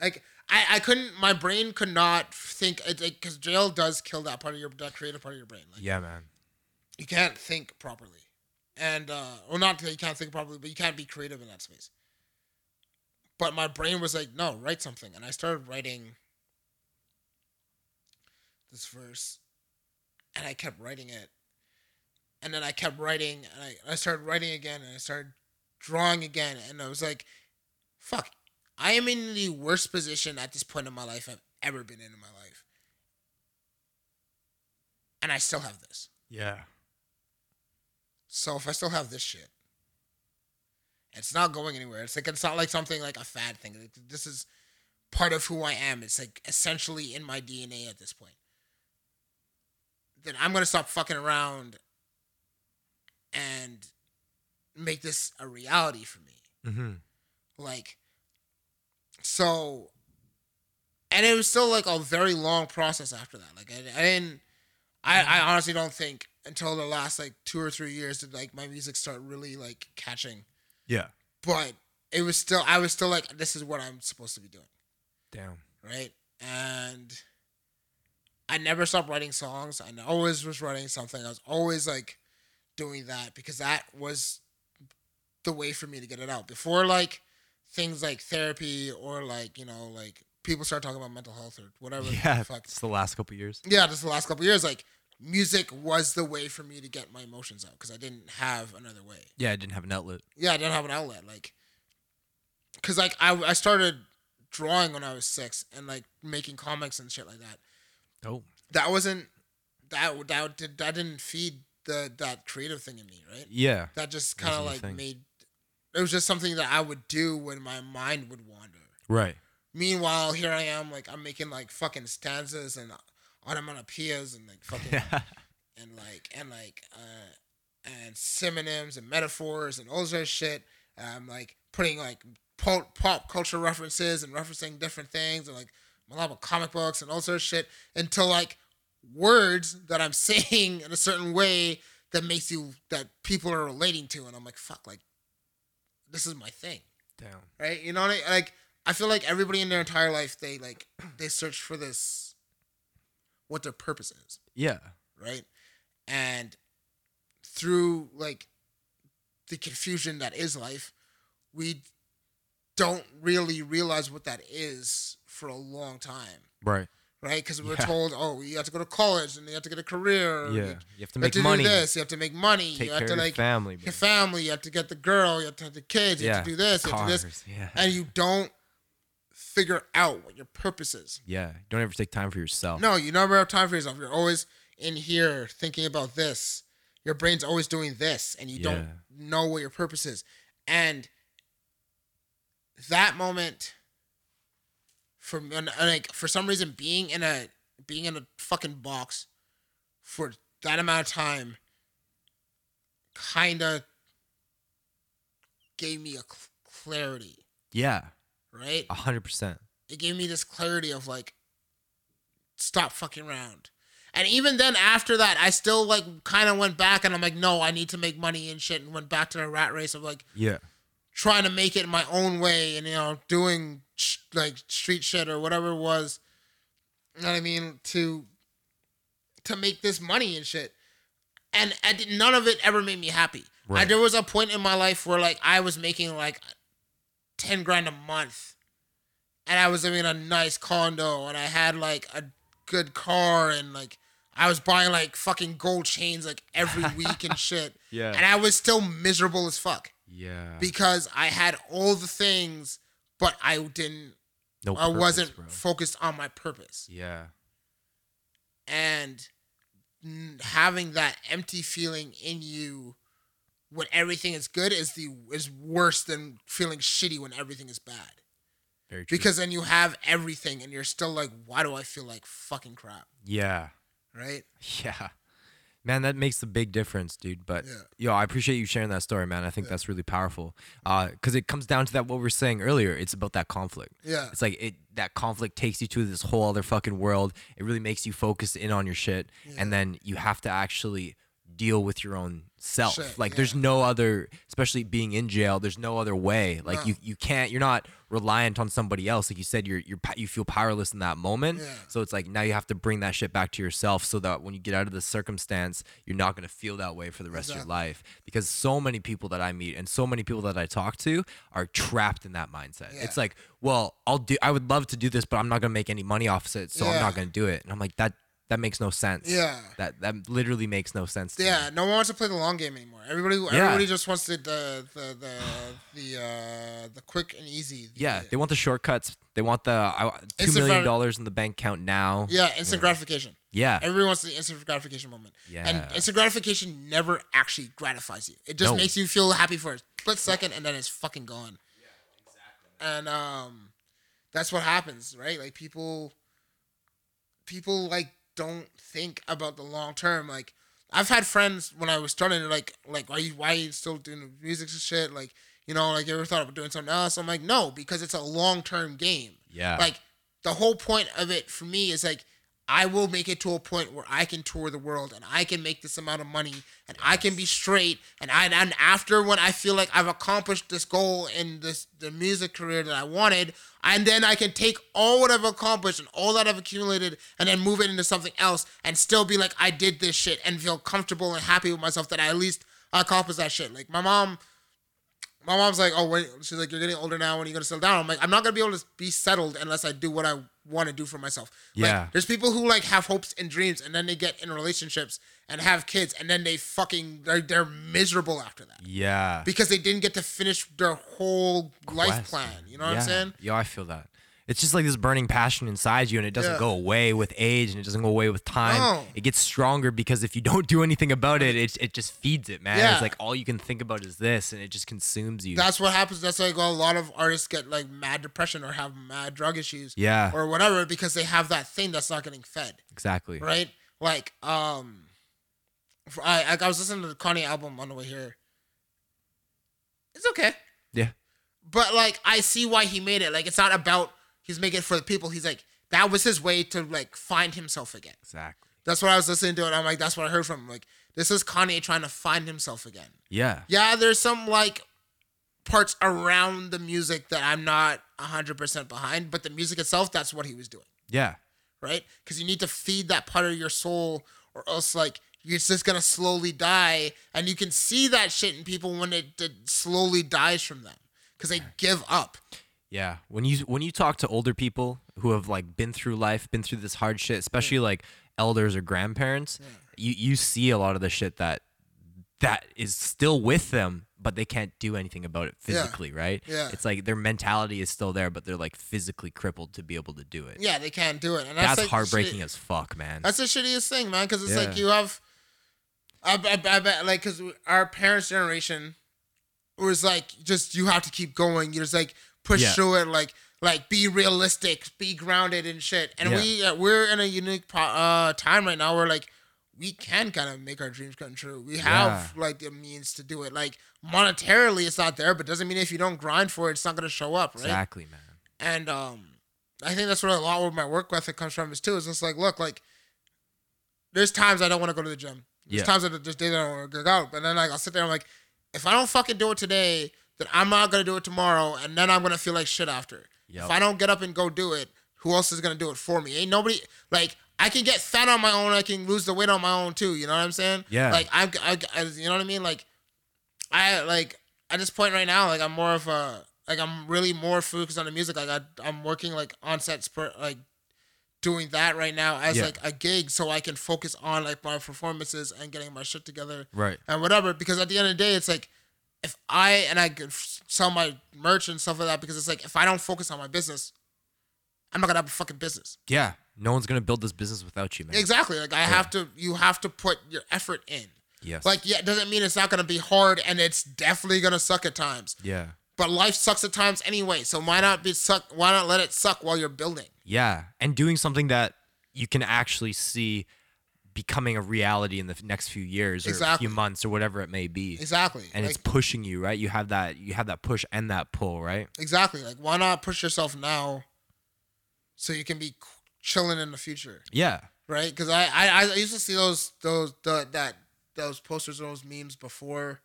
Like I, I couldn't my brain could not think it because jail does kill that part of your that creative part of your brain. Like Yeah, man. you can't think properly. And uh well not that you can't think properly, but you can't be creative in that space. But my brain was like, no, write something. And I started writing this verse. And I kept writing it. And then I kept writing and I, I started writing again and I started drawing again. And I was like, fuck, I am in the worst position at this point in my life I've ever been in in my life. And I still have this. Yeah. So if I still have this shit, it's not going anywhere. It's like it's not like something like a fad thing. Like, this is part of who I am. It's like essentially in my DNA at this point. Then I'm gonna stop fucking around and make this a reality for me. Mm-hmm. Like, so, and it was still like a very long process after that. Like, I, I didn't, I, I honestly don't think until the last like two or three years did like my music start really like catching. Yeah. But it was still, I was still like, this is what I'm supposed to be doing. Damn. Right. And I never stopped writing songs. I always was writing something. I was always like doing that because that was the way for me to get it out. Before like things like therapy or like, you know, like people start talking about mental health or whatever. (laughs) Yeah. the fuck. It's the last couple years. Yeah, just the last couple years, like music was the way for me to get my emotions out because I didn't have another way. Yeah, I didn't have an outlet. Yeah, I didn't have an outlet. Like, cause like I, I started drawing when I was six and like making comics and shit like that. Oh. That wasn't that that did that didn't feed the that creative thing in me, right? Yeah. That just kind of like thing. made it was just something that I would do when my mind would wander. Right. Meanwhile, here I am, like I'm making like fucking stanzas and onomatopoeias and like fucking (laughs) and like and like uh and synonyms and metaphors and all this shit. I'm like putting like pop, pop culture references and referencing different things and like a lot of comic books and all sorts of shit until like words that I'm (laughs) saying in a certain way that makes you that people are relating to and I'm like fuck like this is my thing Damn. right you know what I like I feel like everybody in their entire life they like (clears throat) they search for this what their purpose is Yeah. right? And through like the confusion that is life, we don't really realize what that is for a long time, Right. Right? Because we're Yeah. told, oh, you have to go to college and you have to get a career. Yeah. You, You have to you have to money. do this. You have to make money. Take you have to your like family. your family. You have to get the girl. You have to have the kids. You yeah. have to do this. You have to do this. Cars. Yeah. And you don't figure out what your purpose is. yeah. Don't ever take time for yourself. No, you never have time for yourself. You're always in here thinking about this. Your brain's always doing this, and you Yeah. don't know what your purpose is. And that moment, for me- and, and, like for some reason, being in a being in a fucking box for that amount of time, kind of gave me a cl- clarity, Yeah. right? A hundred percent. it gave me this clarity of like stop fucking around and even then after that i still like kind of went back and i'm like no i need to make money and shit and went back to the rat race of like Yeah. Trying to make it my own way and you know doing sh- like street shit or whatever it was you know what i mean to to make this money and shit. And I did, none of it ever made me happy. I, Right. there was a point in my life where like i was making like 10 grand a month. And i was living in a nice condo and i had like a good car and like i was buying like fucking gold chains like every (laughs) week and shit. Yeah. and i was still miserable as fuck yeah. because I had all the things, but I didn't. no purpose, I wasn't bro. focused on my purpose, yeah. and having that empty feeling in you when everything is good is the is worse than feeling shitty when everything is bad. Very true. Because then you have everything, and you're still like, why do I feel like fucking crap? yeah. Right? (laughs) Yeah. Man, that makes a big difference, dude. But Yeah. yo, I appreciate you sharing that story, man. I think that's really powerful. Uh, cause it comes down to that what we are saying earlier. It's about that conflict. Yeah. It's like it that conflict takes you to this whole other fucking world. It really makes you focus in on your shit, and then you have to actually deal with your own self. Shit, like there's no other, especially being in jail. There's no other way. Like No. you you can't. You're not reliant on somebody else. Like you said, you're you're you feel powerless in that moment. Yeah. So it's like now you have to bring that shit back to yourself so that when you get out of the circumstance, you're not going to feel that way for the rest of your life. Because so many people that I meet and so many people that I talk to are trapped in that mindset. Yeah. It's like, well, I'll do I would love to do this, but I'm not going to make any money off of it, so I'm not going to do it. And I'm like that that makes no sense. Yeah. That that literally makes no sense to me. Yeah, no one wants to play the long game anymore. Everybody, everybody just wants the the the the the, uh, the quick and easy. Yeah, they want the shortcuts. They want the I, two Instant million dollars in the bank account now. yeah, instant gratification. Yeah, Everybody wants the instant gratification moment. Yeah. And instant gratification never actually gratifies you. It just No. makes you feel happy for a split second and then it's fucking gone. Yeah, exactly. And um that's what happens, right? Like people people like don't think about the long term. Like I've had friends when I was starting to like like why you why are you still doing music and shit like you know like you ever thought about doing something else? I'm like no because it's a long term game. Yeah. Like the whole point of it for me is like I will make it to a point where I can tour the world and I can make this amount of money and I can be straight and I and after when I feel like I've accomplished this goal in this the music career that I wanted and then I can take all what I've accomplished and all that I've accumulated and then move it into something else and still be like I did this shit and feel comfortable and happy with myself that I at least accomplished that shit. Like my mom my mom's like, oh, wait. She's like, you're getting older now. When are you gonna settle down? I'm like, I'm not gonna be able to be settled unless I do what I want to do for myself. Like, Yeah. there's people who like have hopes and dreams, and then they get in relationships and have kids, and then they fucking they're, they're miserable after that yeah. because they didn't get to finish their whole life Quest, plan. You know what yeah. I'm saying? Yeah, I feel that. It's just like this burning passion inside you, and it doesn't Yeah. go away with age, and it doesn't go away with time. No. It gets stronger because if you don't do anything about it, it, it just feeds it, man. Yeah. It's like all you can think about is this, and it just consumes you. That's what happens. That's like a lot of artists get like mad depression or have mad drug issues. Yeah. Or whatever because they have that thing that's not getting fed. exactly. right? Like, um, i i was listening to the Kanye album on the way here. It's okay, Yeah. but like I see why he made it. Like, it's not about he's making it for the people. He's like that was his way to like find himself again. Exactly. That's what I was listening to, and I'm like, that's what I heard from him. Like, this is Kanye trying to find himself again. Yeah. Yeah, there's some like parts around the music that I'm not 100% behind, but the music itself, that's what he was doing Yeah. right? Because you need to feed that part of your soul, or else like you're just gonna slowly die, and you can see that shit in people when it, it slowly dies from them because they give up. Yeah, when you when you talk to older people who have like been through life, been through this hard shit, especially like elders or grandparents, you you see a lot of the shit that that is still with them, but they can't do anything about it Yeah. physically, right? Yeah. It's like their mentality is still there, but they're like physically crippled to be able to do it. Yeah, they can't do it, and that's, That's like, heartbreaking shit- as fuck, man. That's the shittiest thing, man. Because it's like you have, I, I, I bet like because our parents' generation was like just you have to keep going. You're just like push Yeah. through it, like like be realistic, be grounded and shit. And Yeah. we uh, we're in a unique pro- uh, time right now where like we can kind of make our dreams come true. We have like the means to do it. Like monetarily, it's not there, but doesn't mean if you don't grind for it, it's not gonna show up, right? Exactly, man. And um, I think that's where a lot of my work ethic comes from is too. Is just like, look, like there's times I don't want to go to the gym. There's Yeah. times that just days I don't want to go out. But then like I'll sit there and I'm like, if I don't fucking do it today, then I'm not gonna do it tomorrow, and then I'm gonna feel like shit after. Yep. If I don't get up and go do it, who else is gonna do it for me? Ain't nobody like. I can get fat on my own. I can lose the weight on my own too. You know what I'm saying? Yeah. Like I'm, I, I, you know what I mean? Like, I like at this point right now, like I'm more of a like I'm really more focused on the music. Like I, I'm working like on sets per like doing that right now as Yeah. like a gig, so I can focus on like my performances and getting my shit together Right. and whatever. Because at the end of the day, it's like if I and I could sell my merch and stuff like that. Because it's like if I don't focus on my business, I'm not gonna have a fucking business. Yeah. No one's gonna build this business without you, man. Exactly. Like I have to. You have to put your effort in. Yes. Like yeah, it doesn't mean it's not gonna be hard, and it's definitely gonna suck at times. Yeah. But life sucks at times anyway. So why not be suck? Why not let it suck while you're building? Yeah, and doing something that you can actually see becoming a reality in the next few years or Exactly. few months or whatever it may be. Exactly. And like, it's pushing you, right? You have that you have that push and that pull, right? exactly. Like why not push yourself now, so you can be chilling in the future, Yeah. right? Because I, I I used to see those those the, that those posters those memes before.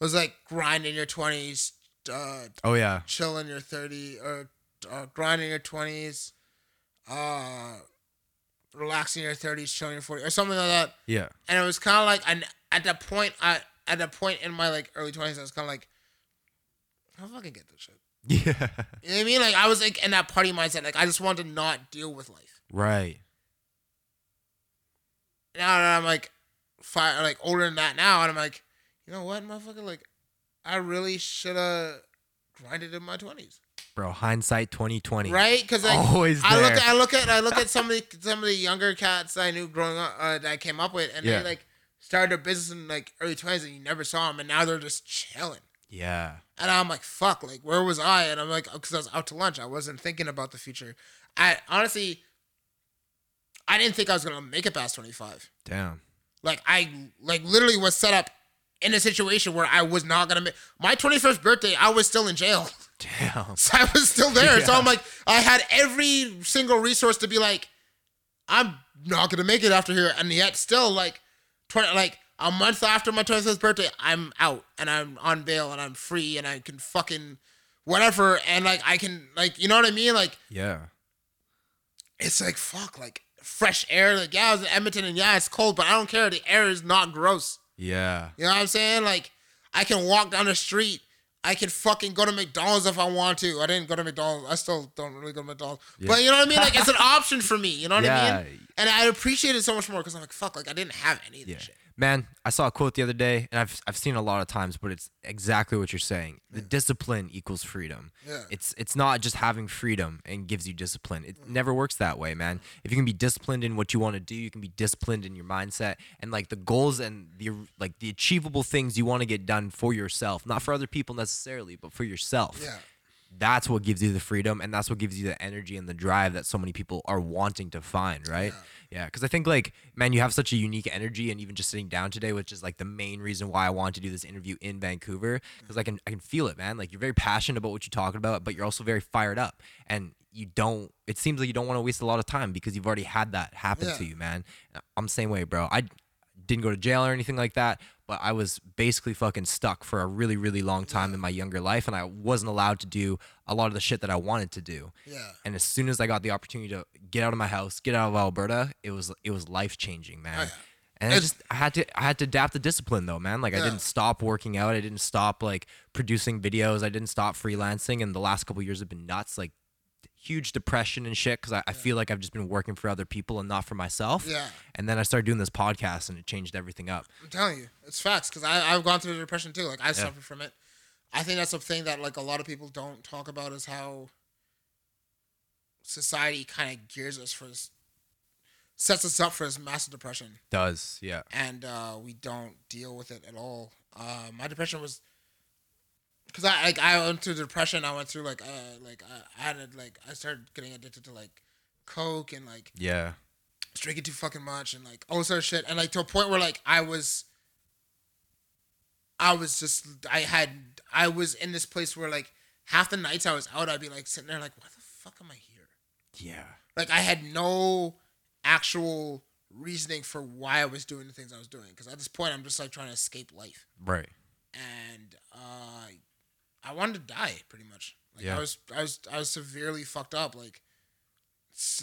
It was like grind in your twenties, uh, Oh yeah. chill in your 30 or uh, grind in your 20s uh relax in your 30s chilling your 40s or something like that. Yeah. and it was kind of like and at that point i at that point in my like early 20s i was kind of like i fucking get this shit? (laughs) Yeah. you know what i mean? Like i was like in that party mindset. Like i just wanted to not deal with life. Right. now that i'm like five like older than that now and i'm like you know what motherfucker? Like i really should have grinded in my 20s Bro, hindsight 2020. right? Because like, Always I look at I look at I look at some of the some of the younger cats I knew growing up uh, that I came up with, and Yeah. they like started their business in like early twenties, and you never saw them, and now they're just chilling. Yeah. And I'm like, fuck, like where was I? And I'm like, because I was out to lunch, I wasn't thinking about the future. I honestly, I didn't think I was gonna make it past 25. Damn. Like I like literally was set up in a situation where I was not gonna make my 21st birthday. I was still in jail, (laughs) Damn. so I was still there. So I'm like, I had every single resource to be like, I'm not gonna make it after here, and yet still like, 20 like a month after my 21st birthday, I'm out and I'm on bail and I'm free and I can fucking whatever and like I can like you know what I mean like Yeah. it's like fuck like fresh air like yeah I was in Edmonton and yeah it's cold but I don't care the air is not gross Yeah. you know what I'm saying like I can walk down the street I can fucking go to McDonald's if I want to. I didn't go to McDonald's. I still don't really go to McDonald's. But you know what I mean? Like it's an (laughs) option for me. You know what I Yeah. mean and I appreciate it so much more because I'm like fuck like I didn't have any of this Yeah. shit Man, I saw a quote the other day, and I've I've seen it a lot of times, but it's exactly what you're saying. The discipline equals freedom. Yeah. It's it's not just having freedom and gives you discipline. It mm. never works that way, man. If you can be disciplined in what you want to do, you can be disciplined in your mindset and like the goals and the like the achievable things you want to get done for yourself, not for other people necessarily, but for yourself. yeah That's what gives you the freedom and that's what gives you the energy and the drive that so many people are wanting to find, right? Yeah, because I think like, man, you have such a unique energy, and even just sitting down today, which is like the main reason why I wanted to do this interview in Vancouver, because I can I can feel it, man. Like you're very passionate about what you're talking about, but you're also very fired up, and you don't. It seems like you don't want to waste a lot of time because you've already had that happen to you, man. I'm the same way, bro. I didn't go to jail or anything like that, but I was basically fucking stuck for a really really long time in my younger life, and I wasn't allowed to do a lot of the shit that I wanted to do. yeah And as soon as I got the opportunity to get out of my house, get out of Alberta, it was it was life changing, man. Oh, yeah. And I just I had to I had to adapt the discipline though, man. Like I didn't stop working out. I didn't stop like producing videos. I didn't stop freelancing. And the last couple years have been nuts. Like huge depression and shit because I, I feel like I've just been working for other people and not for myself. yeah And then I started doing this podcast and it changed everything up. I'm telling you, it's facts because I've gone through depression too. Like I suffered from it. I think that's a thing that like a lot of people don't talk about is how society kind of gears us for this, sets us up for this massive depression, Does yeah. and uh, we don't deal with it at all. Uh, my depression was because I like I went through depression. I went through like uh like uh, I had a, like I started getting addicted to like coke and like Yeah. drinking too fucking much and like all sort of shit and like to a point where like I was I was just I had I was in this place where like half the nights I was out I'd be like sitting there like why the fuck am I here? Yeah. Like I had no actual reasoning for why I was doing the things I was doing because at this point I'm just like trying to escape life Right. I wanted to die pretty much. Like Yeah. I was I was I was severely fucked up like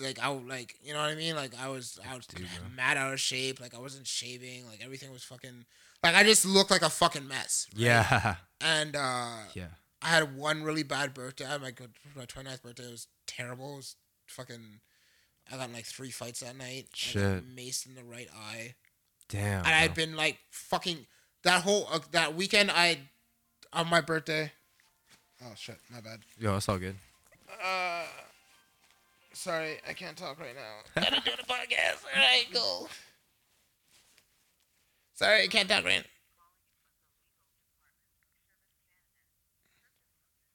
like I like you know what I mean like I was I was Dude, mad out of shape like I wasn't shaving like everything was fucking like I just looked like a fucking mess. right? Yeah. And uh (laughs) yeah. I had one really bad birthday. I had my good my 29th birthday it was terrible. It was fucking I got in like three fights that night. I got Shit. maced in the right eye Damn. and I'd been like fucking that whole uh, that weekend. I on my birthday. Oh shit, my bad. Yo, it's all good. Uh, sorry, I can't talk right now. (laughs) Gotta do the podcast. All right, go. Sorry, I can't talk right.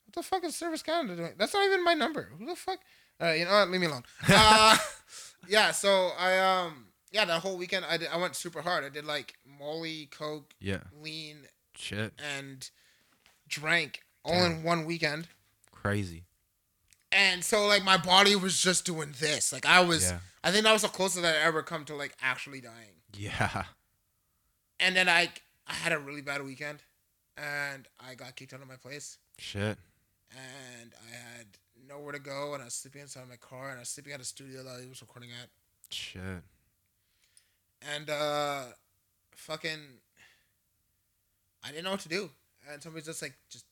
What the fuck is Service Canada doing? That's not even my number. Who the fuck? All right, you know what? Leave me alone. Uh, (laughs) yeah, so I um yeah that whole weekend I did I went super hard. I did like Molly, Coke, Yeah. lean, Shit. and drank all in one weekend. Crazy. And so like my body was just doing this. Like I was Yeah. I think that was the closest I ever come to like actually dying. Yeah. And then I I had a really bad weekend and I got kicked out of my place Shit. and I had nowhere to go and I was sleeping inside my car and I was sleeping at a studio that I was recording at. Shit. And uh fucking I didn't know what to do. And somebody's just like just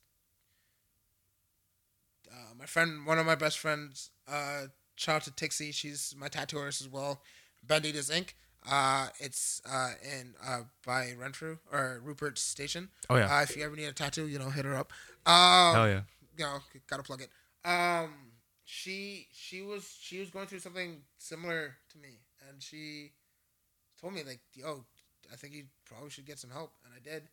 uh, my friend one of my best friends, uh shout out to Tixie, she's my tattoo artist as well. Banditas ink. Uh it's uh in uh by Renfrew or Rupert Station. Oh yeah. Uh, if you ever need a tattoo, you know, hit her up. Um Hell yeah. you know, gotta plug it. Um, she she was she was going through something similar to me, and she told me like, "Yo, I think you probably should get some help," and I did.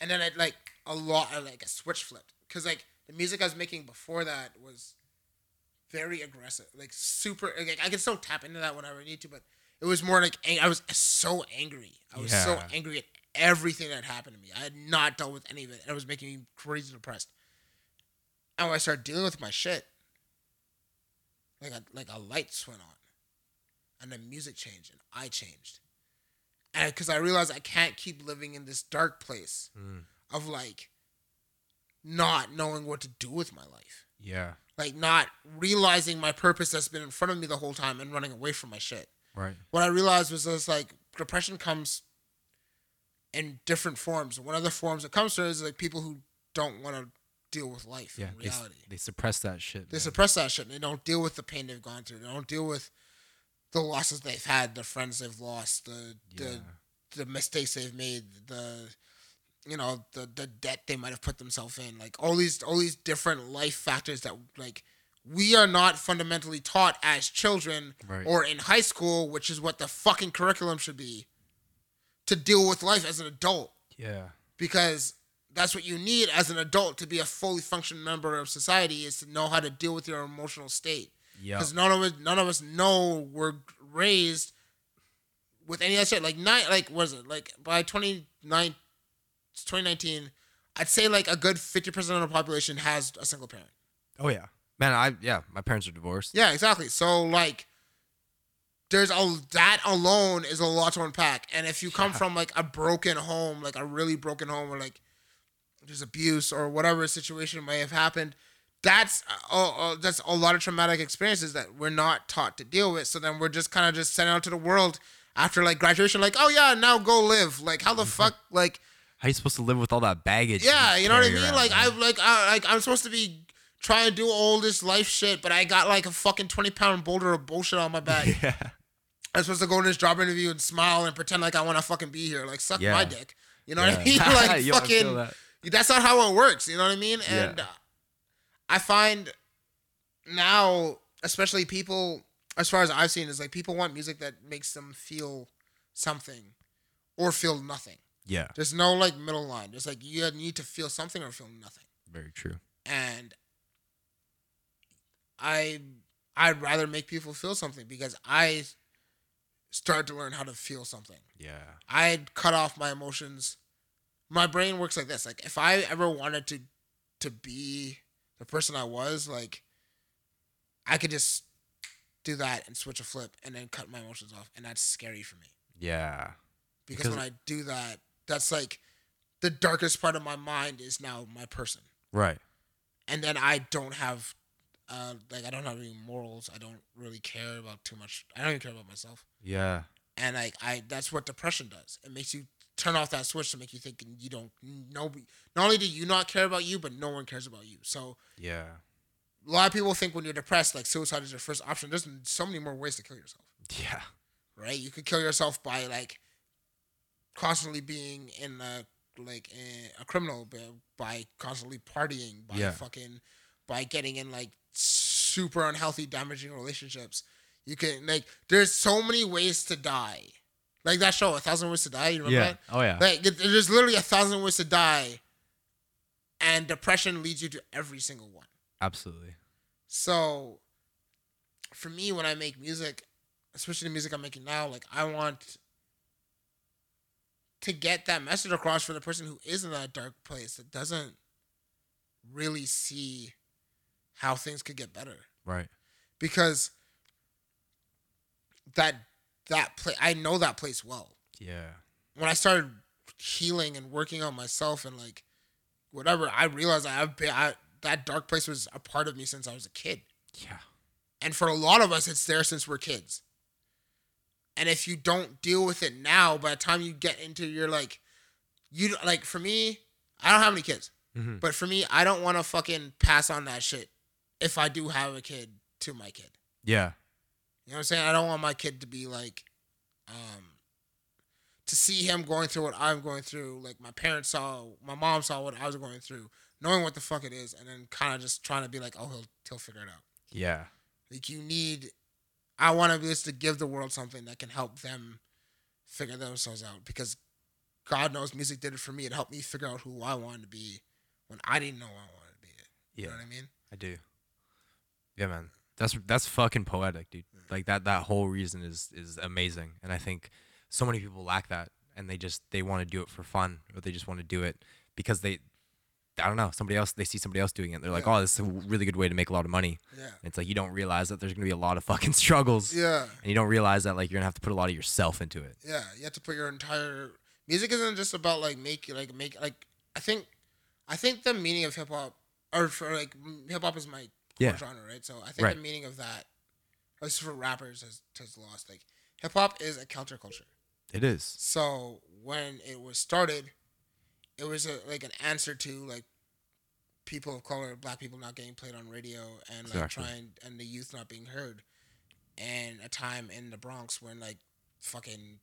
And then I like a lot, I, like a switch flipped, cause like the music I was making before that was very aggressive, like super. Like I can still tap into that whenever I need to, but It was more like ang- I was so angry. I was so angry at everything that happened to me. I had not dealt with any of it, and it was making me crazy depressed. And when I started dealing with my shit, like a, like a lights went on, and the music changed, and I changed, and because I realized I can't keep living in this dark place Mm. of like not knowing what to do with my life Yeah. like not realizing my purpose that's been in front of me the whole time and running away from my shit. Right. What I realized was this like depression comes in different forms. One of the forms it comes from is like people who don't want to deal with life Yeah. in They, reality. they suppress that shit. They man. suppress that shit they don't deal with the pain they've gone through. They don't deal with the losses they've had, the friends they've lost, the Yeah. the the mistakes they've made, the you know, the the debt they might have put themselves in. Like all these all these different life factors that like we are not fundamentally taught as children Right. or in high school, which is what the fucking curriculum should be, to deal with life as an adult. Yeah. Because that's what you need as an adult to be a fully functioning member of society is to know how to deal with your emotional state Yeah. because none of us none of us know we're raised with any of that shit. Like nine, like what is it? Like by 29, 2019, I'd say like a good fifty percent of the population has a single parent. Oh yeah. Man, I yeah, my parents are divorced. Yeah, exactly. So like, there's a that alone is a lot to unpack. And if you come Yeah. from like a broken home, like a really broken home, or like there's abuse or whatever situation may have happened, that's uh, that's a lot of traumatic experiences that we're not taught to deal with. So then we're just kind of just sent out to the world after like graduation, like oh yeah, now go live. Like how the fuck like How are you supposed to live with all that baggage? yeah, you know what I mean? around, Like I like I like I'm supposed to be trying to do all this life shit, but I got like a fucking twenty pound boulder of bullshit on my (laughs) back. yeah. I'm supposed to go in this job interview and smile and pretend like I want to fucking be here. Like suck Yeah. my dick. You know what I mean? (laughs) (laughs) Like Yo, fucking. that. That's not how it works. You know what I mean? And uh, I find now, especially people, as far as I've seen, is like people want music that makes them feel something or feel nothing. Yeah. There's no like middle line. There's like you need to feel something or feel nothing. Very true. And I I'd rather make people feel something because I started to learn how to feel something. Yeah. I'd cut off my emotions. My brain works like this. Like if I ever wanted to to be the person I was, like I could just do that and switch a flip and then cut my emotions off. And that's scary for me. Yeah. Because, Because- when I do that, that's like the darkest part of my mind is now my person. Right. And then I don't have uh like I don't have any morals. I don't really care about too much. I don't even care about myself. Yeah. and like I that's what depression does. It makes you turn off that switch to make you think you don't know. Not only do you not care about you, but no one cares about you. So Yeah. a lot of people think when you're depressed, like suicide is your first option. There's so many more ways to kill yourself, Yeah. right? You could kill yourself by like constantly being in a like a, a criminal, by, by constantly partying, by Yeah. fucking by getting in like super unhealthy, damaging relationships. You can like there's so many ways to die. Like that show, A Thousand Ways to Die. You remember Yeah. that? Oh yeah. Like it- there's literally a thousand ways to die, and depression leads you to every single one. Absolutely. So, for me, when I make music, especially the music I'm making now, like I want to get that message across for the person who is in that dark place that doesn't really see how things could get better Right. because that that place I know that place well. Yeah. when I started healing and working on myself and like whatever, I realized I've been I, that dark place was a part of me since I was a kid. Yeah. And for a lot of us, it's there since we're kids. And if you don't deal with it now, by the time you get into your like, you like for me, I don't have any kids, Mhm. but for me, I don't want to fucking pass on that shit if I do have a kid to my kid. Yeah. You know what I'm saying? I don't want my kid to be like, um, to see him going through what I'm going through. Like my parents saw, my mom saw what I was going through, knowing what the fuck it is, and then kind of just trying to be like, oh, he'll he'll figure it out. Yeah. Like you need, I want to be able to give the world something that can help them figure themselves out because God knows music did it for me. It helped me figure out who I wanted to be when I didn't know I wanted to be it. You Yeah. know what I mean? I do. Yeah, man. That's that's fucking poetic, dude. Mm. Like that that whole reason is is amazing, and I think so many people lack that, and they just they want to do it for fun, or they just want to do it because they, I don't know, somebody else they see somebody else doing it, they're like, Yeah. oh, this is a really good way to make a lot of money. Yeah. And it's like you don't realize that there's gonna be a lot of (laughs) fucking struggles, Yeah. and you don't realize that like you're gonna have to put a lot of yourself into it. Yeah, you have to put your entire music isn't just about like make like make like I think I think the meaning of hip hop or for like hip hop is my core Yeah. genre, right? So I think Right. the meaning of that, at least for rappers, has, has lost. Like hip hop is a counterculture. It is. So when it was started, it was a, like an answer to like people of color, black people not getting played on radio and like Exactly. trying and the youth not being heard, and a time in the Bronx when like fucking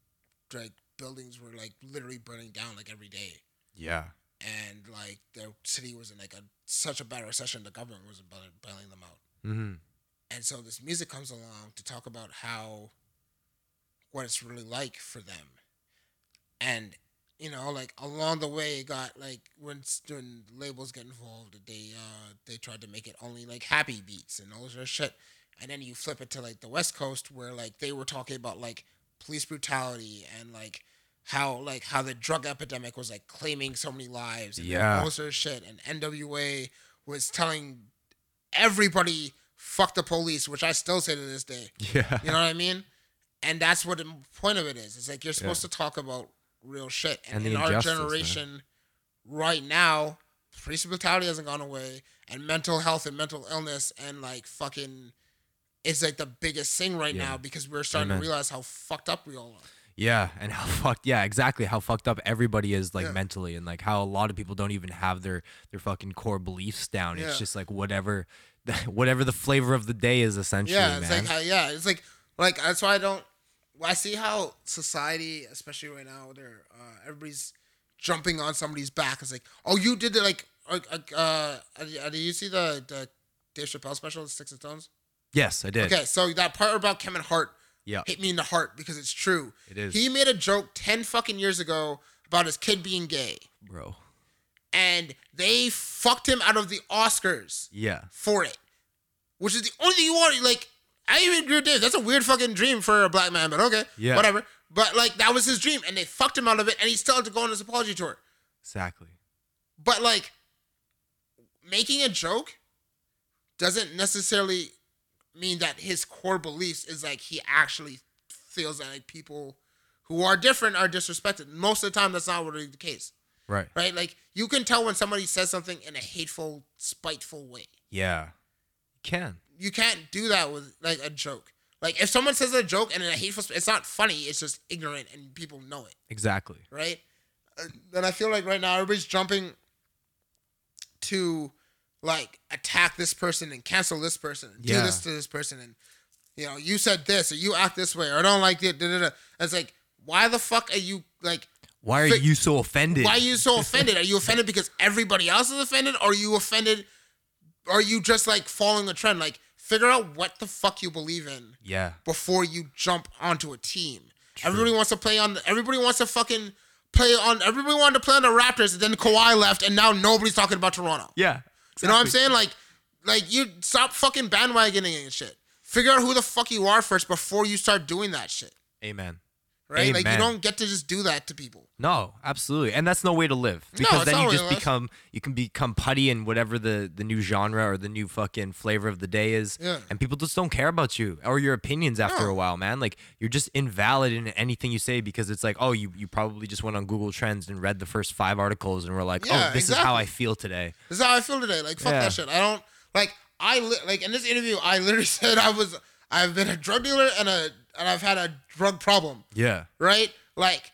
like buildings were like literally burning down like every day, Yeah. and like the city was in like a such a bad recession, the government was bail- bailing them out. Mm-hmm. And so this music comes along to talk about how what it's really like for them. And you know, like along the way it got like when when labels get involved, they uh they tried to make it only like happy beats and all this other shit. And then you flip it to like the West Coast where like they were talking about like police brutality and like how like how the drug epidemic was like claiming so many lives and Yeah. all this other shit and NWA was telling everybody fuck the police, which I still say to this day. (laughs) Yeah. You know what I mean? And that's what the point of it is. It's like you're supposed to talk about real shit. And, And in our man. generation, right now, police brutality hasn't gone away, and mental health and mental illness and like fucking is like the biggest thing right Yeah. now because we're starting Amen. to realize how fucked up we all are. Yeah, and how fucked yeah, exactly how fucked up everybody is like Yeah. mentally and like how a lot of people don't even have their their fucking core beliefs down. Yeah. It's just like whatever (laughs) whatever the flavor of the day is essentially, yeah, it's man. like how, yeah, it's like like that's why I don't. I see how society, especially right now, they're uh, everybody's jumping on somebody's back. It's like, oh, you did it. Like, uh, uh, uh, did you see the the Dave Chappelle special, Sticks and Stones? yes, I did. Okay, so that part about Kevin Hart Yeah. hit me in the heart because it's true. It is. He made a joke ten fucking years ago about his kid being gay, Bro. and they fucked him out of the Oscars Yeah. for it, which is the only thing you want. Like, I even agree with Dave. That's a weird fucking dream for a black man, but okay, Yeah. whatever. But like, that was his dream, and they fucked him out of it, and he still had to go on his apology tour. Exactly. But like, making a joke doesn't necessarily mean that his core beliefs is like he actually feels that like people who are different are disrespected. Most of the time, that's not really the case, Right. right? Like, you can tell when somebody says something in a hateful, spiteful way. Yeah. You can. You can't do that with like a joke. Like if someone says a joke and in a hateful, it's not funny. It's just ignorant, and people know it, Exactly. right? Uh, And I feel like right now everybody's jumping to like attack this person and cancel this person, and do this to this person, and you know you said this or you act this way or I don't like it. Da, da, da. It's like why the fuck are you like? Why are Fi- you so offended? Why are you so (laughs) offended? Are you offended because everybody else is offended? Or are you offended? Are you just like following a trend? Like, figure out what the fuck you believe in Yeah. before you jump onto a team. Everybody wants to play on. Everybody wants to fucking play on. Everybody wanted to play on the Raptors, and then Kawhi left, and now nobody's talking about Toronto. Yeah. You know what I'm saying? Like, like you stop fucking bandwagoning and shit. Figure out who the fuck you are first before you start doing that shit. Amen. Right? Like you don't get to just do that to people. No, absolutely, and that's no way to live No, because it's then you just become you can become putty in whatever the the new genre or the new fucking flavor of the day is, Yeah. and people just don't care about you or your opinions after No. a while, man. Like you're just invalid in anything you say because it's like, oh, you you probably just went on Google Trends and read the first five articles and were like, oh, Yeah, oh, this is how I feel today. This is how I feel today. Like fuck Yeah. that shit. I don't like. I li- like in this interview. I literally (laughs) said I was. I've been a drug dealer and a and I've had a drug problem. Yeah, Right? Like,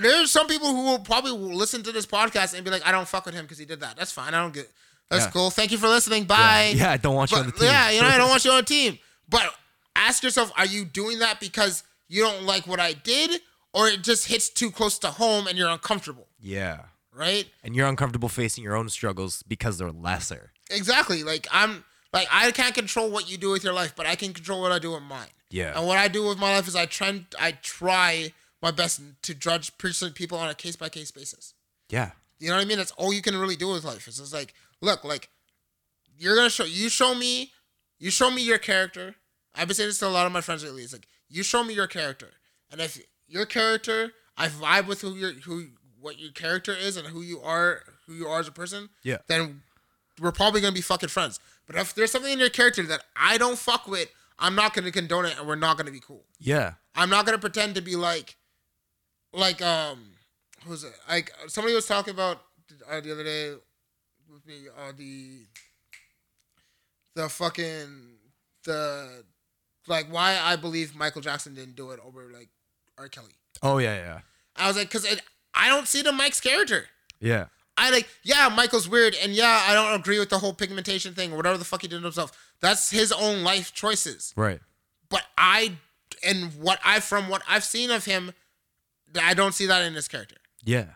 there's some people who will probably listen to this podcast and be like, I don't fuck with him because he did that. That's fine. I don't get. That's Yeah. cool. Thank you for listening. Bye. yeah. I don't want you But, on the team. yeah, you know, I don't want you on a (laughs) team. But ask yourself, are you doing that because you don't like what I did, or it just hits too close to home and you're uncomfortable? yeah, Right? and you're uncomfortable facing your own struggles because they're lesser. Exactly. Like I'm like I can't control what you do with your life, but I can control what I do with mine. Yeah. And what I do with my life is I try I try my best to judge people on a case by case basis. Yeah, You know what I mean? That's all you can really do with life. It's just like, look, like you're gonna show you show me you show me your character. I've been saying this to a lot of my friends lately. It's like you show me your character, and if your character, I vibe with who your who what your character is and who you are, who you are as a person. Yeah. Then we're probably gonna be fucking friends. But if there's something in your character that I don't fuck with, I'm not gonna condone it, and we're not gonna be cool. Yeah. I'm not gonna pretend to be like, like um, who's it? Like somebody was talking about uh, the other day with me. Uh, the the fucking the like why I believe Michael Jackson didn't do it over like R. Kelly. Oh yeah, yeah. I was like, cause it, I don't see the Mike's character. Yeah. I like, yeah, Michael's weird, and yeah, I don't agree with the whole pigmentation thing or whatever the fuck he did to himself. That's his own life choices. Right. But I, and what I from what I've seen of him, I don't see that in his character. Yeah.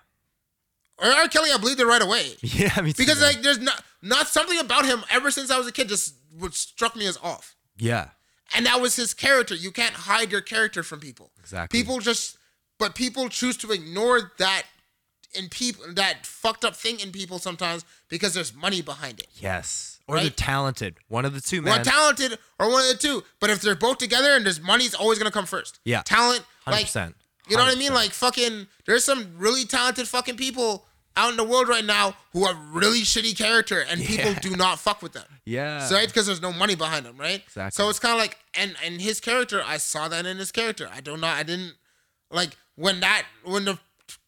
Or R. Kelly, I believed it right away (laughs) Yeah, me too. because man. like there's not not something about him ever since I was a kid just struck me as off, Yeah. and that was his character. You can't hide your character from people. Exactly. People just, but people choose to ignore that in people that fucked up thing in people sometimes because there's money behind it. Yes. Or they're talented. One of the two, man. One talented or one of the two. But if they're both together and there's money, it's always gonna come first. Yeah. Talent, Hundred like percent. you know what I mean? Like fucking there's some really talented fucking people out in the world right now who are really shitty character and (laughs) people do not fuck with them. Yeah. So right? Because there's no money behind them, right? Exactly. So it's kinda like and and his character, I saw that in his character. I don't know I didn't like when that when the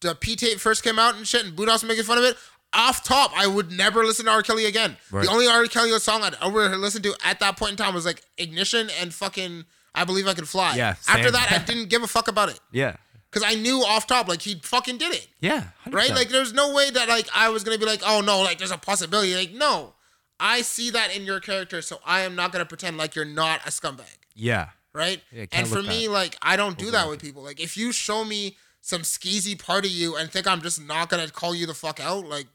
the P tape first came out and shit and Budos making fun of it. Off top, I would never listen to R. Kelly again. Right. The only R. Kelly song I'd ever listened to at that point in time was like Ignition and fucking I Believe I Could Fly. Yeah, After that, I didn't give a fuck about it yeah. because I knew off top like he fucking did it. Yeah. 100%. Right? Like there's no way that like I was gonna be like, oh no, like there's a possibility. Like no, I see that in your character, so I am not gonna pretend like you're not a scumbag. Yeah. Right? Yeah, and for me, like I don't do that with people. Like if you show me some skeezy part of you and think I'm just not gonna call you the fuck out, like,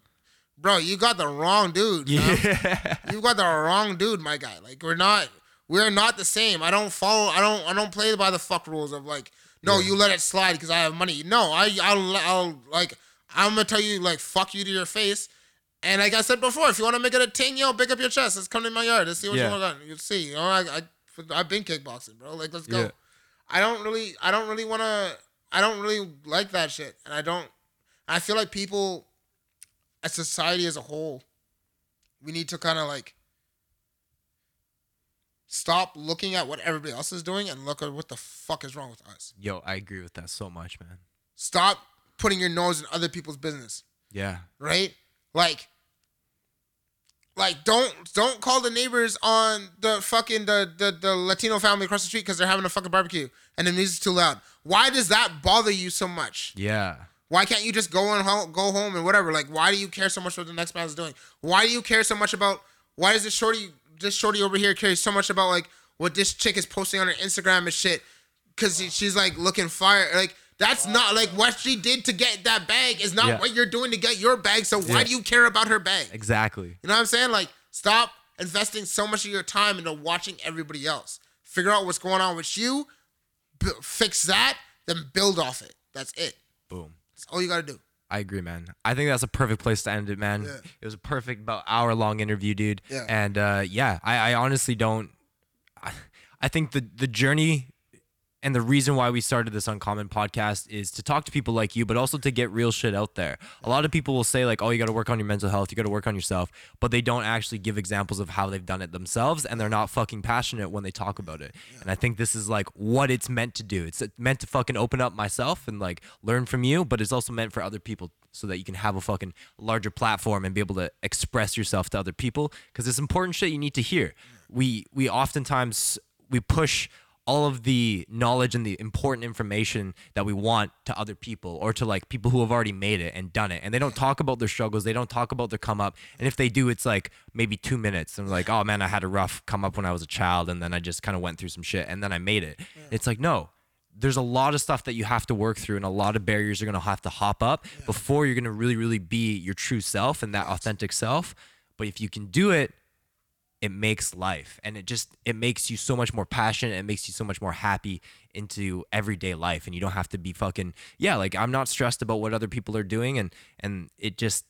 bro, you got the wrong dude. Yeah. You got the wrong dude, my guy. Like we're not we're not the same. I don't follow I don't I don't play by the fuck rules of like, no, you let it slide because I have money. No, I I'll, I'll like I'm gonna tell you like fuck you to your face. And like I said before, if you want to make it a ting, yo, pick up your chest. Let's come to my yard. Let's see what Yeah. you want. You'll see. You know, I, I I've been kickboxing, bro. Like let's go. Yeah. I don't really I don't really want to I don't really like that shit. And I don't I feel like people as society as a whole we need to kind of like stop looking at what everybody else is doing and look at what the fuck is wrong with us. Yo, I agree with that so much, man. Stop putting your nose in other people's business, Yeah. right? Like like don't don't call the neighbors on the fucking the the, the Latino family across the street because they're having a fucking barbecue and the music's too loud. Why does that bother you so much? Yeah. Why can't you just go and home, go home and whatever? Like, why do you care so much what the next man's doing? Why do you care so much about? Why does this shorty, this shorty over here, care so much about like what this chick is posting on her Instagram and shit? Because she's like looking fire. Like that's not like what she did to get that bag is not Yeah. what you're doing to get your bag. So why Yeah. do you care about her bag? Exactly. You know what I'm saying? Like, stop investing so much of your time into watching everybody else. Figure out what's going on with you, b- fix that, then build off it. That's it. Boom. That's all you gotta do. I agree, man. I think that's a perfect place to end it, man. Yeah. It was a perfect about hour long interview, dude. Yeah. And uh, yeah, I, I honestly don't. I, I think the the journey and the reason why we started this uncommon podcast is to talk to people like you, but also to get real shit out there. A lot of people will say like, "Oh, you got to work on your mental health, you got to work on yourself," but they don't actually give examples of how they've done it themselves, and they're not fucking passionate when they talk about it. And I think this is like what it's meant to do. It's meant to fucking open up myself and like learn from you, but it's also meant for other people so that you can have a fucking larger platform and be able to express yourself to other people because it's important shit you need to hear. We we oftentimes we push all of the knowledge and the important information that we want to other people or to like people who have already made it and done it. And they don't talk about their struggles. They don't talk about their come up. And if they do it's like maybe two minutes. And like oh man i had a rough come up when i was a child and then i just kind of went through some shit and then i made it. It's like no. There's a lot of stuff that you have to work through and a lot of barriers you're going to have to hop up before you're going to really really be your true self and that authentic self. But if you can do it it makes life and it just it makes you so much more passionate it makes you so much more happy into everyday life and you don't have to be fucking yeah like i'm not stressed about what other people are doing and and it just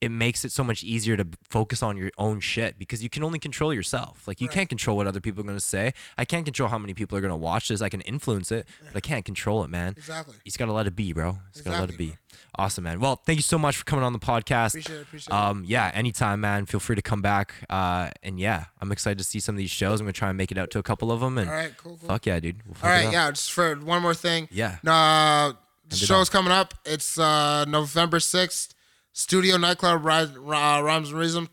it makes it so much easier to focus on your own shit because you can only control yourself. Like you Right. can't control what other people are gonna say. I can't control how many people are gonna watch this. I can influence it, but I can't control it, man. Exactly. You just gotta let it be, bro. Just gotta let it Exactly, be. Awesome, man. Well, thank you so much for coming on the podcast. Appreciate it. Appreciate it. Um, yeah, anytime, man. Feel free to come back. Uh, and yeah, I'm excited to see some of these shows. I'm gonna try and make it out to a couple of them. And All right. Cool. Cool. fuck yeah, dude. We'll All right. Yeah. Just for one more thing. Yeah. Uh, it show's coming up. It's uh, November 6th. Studio Nightclub uh, Rhymes and Rhythm,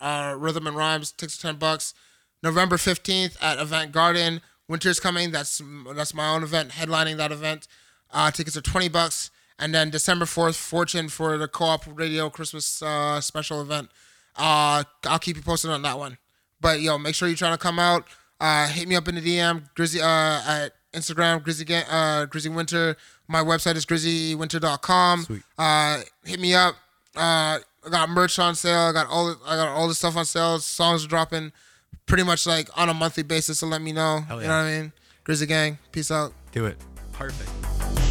uh, Rhythm and Rhymes, takes 10 bucks. November 15th at Event Garden. Wynter's coming. That's that's my own event, headlining that event. Uh, tickets are 20 bucks. And then December 4th, Fortune for the Co-op Radio Christmas uh, special event. Uh, I'll keep you posted on that one. But yo, make sure you're trying to come out. Uh, hit me up in the DM, Grizzy uh, at Instagram, Grizzy uh, Grizzy Wynter. My website is grizzywynter.com. Sweet. Uh, hit me up. Uh, I got merch on sale. I got all the, I got all the stuff on sale. Songs are dropping pretty much like on a monthly basis. So let me know. Hell You know what I mean? Grizzy Gang. Peace out. Do it. Perfect.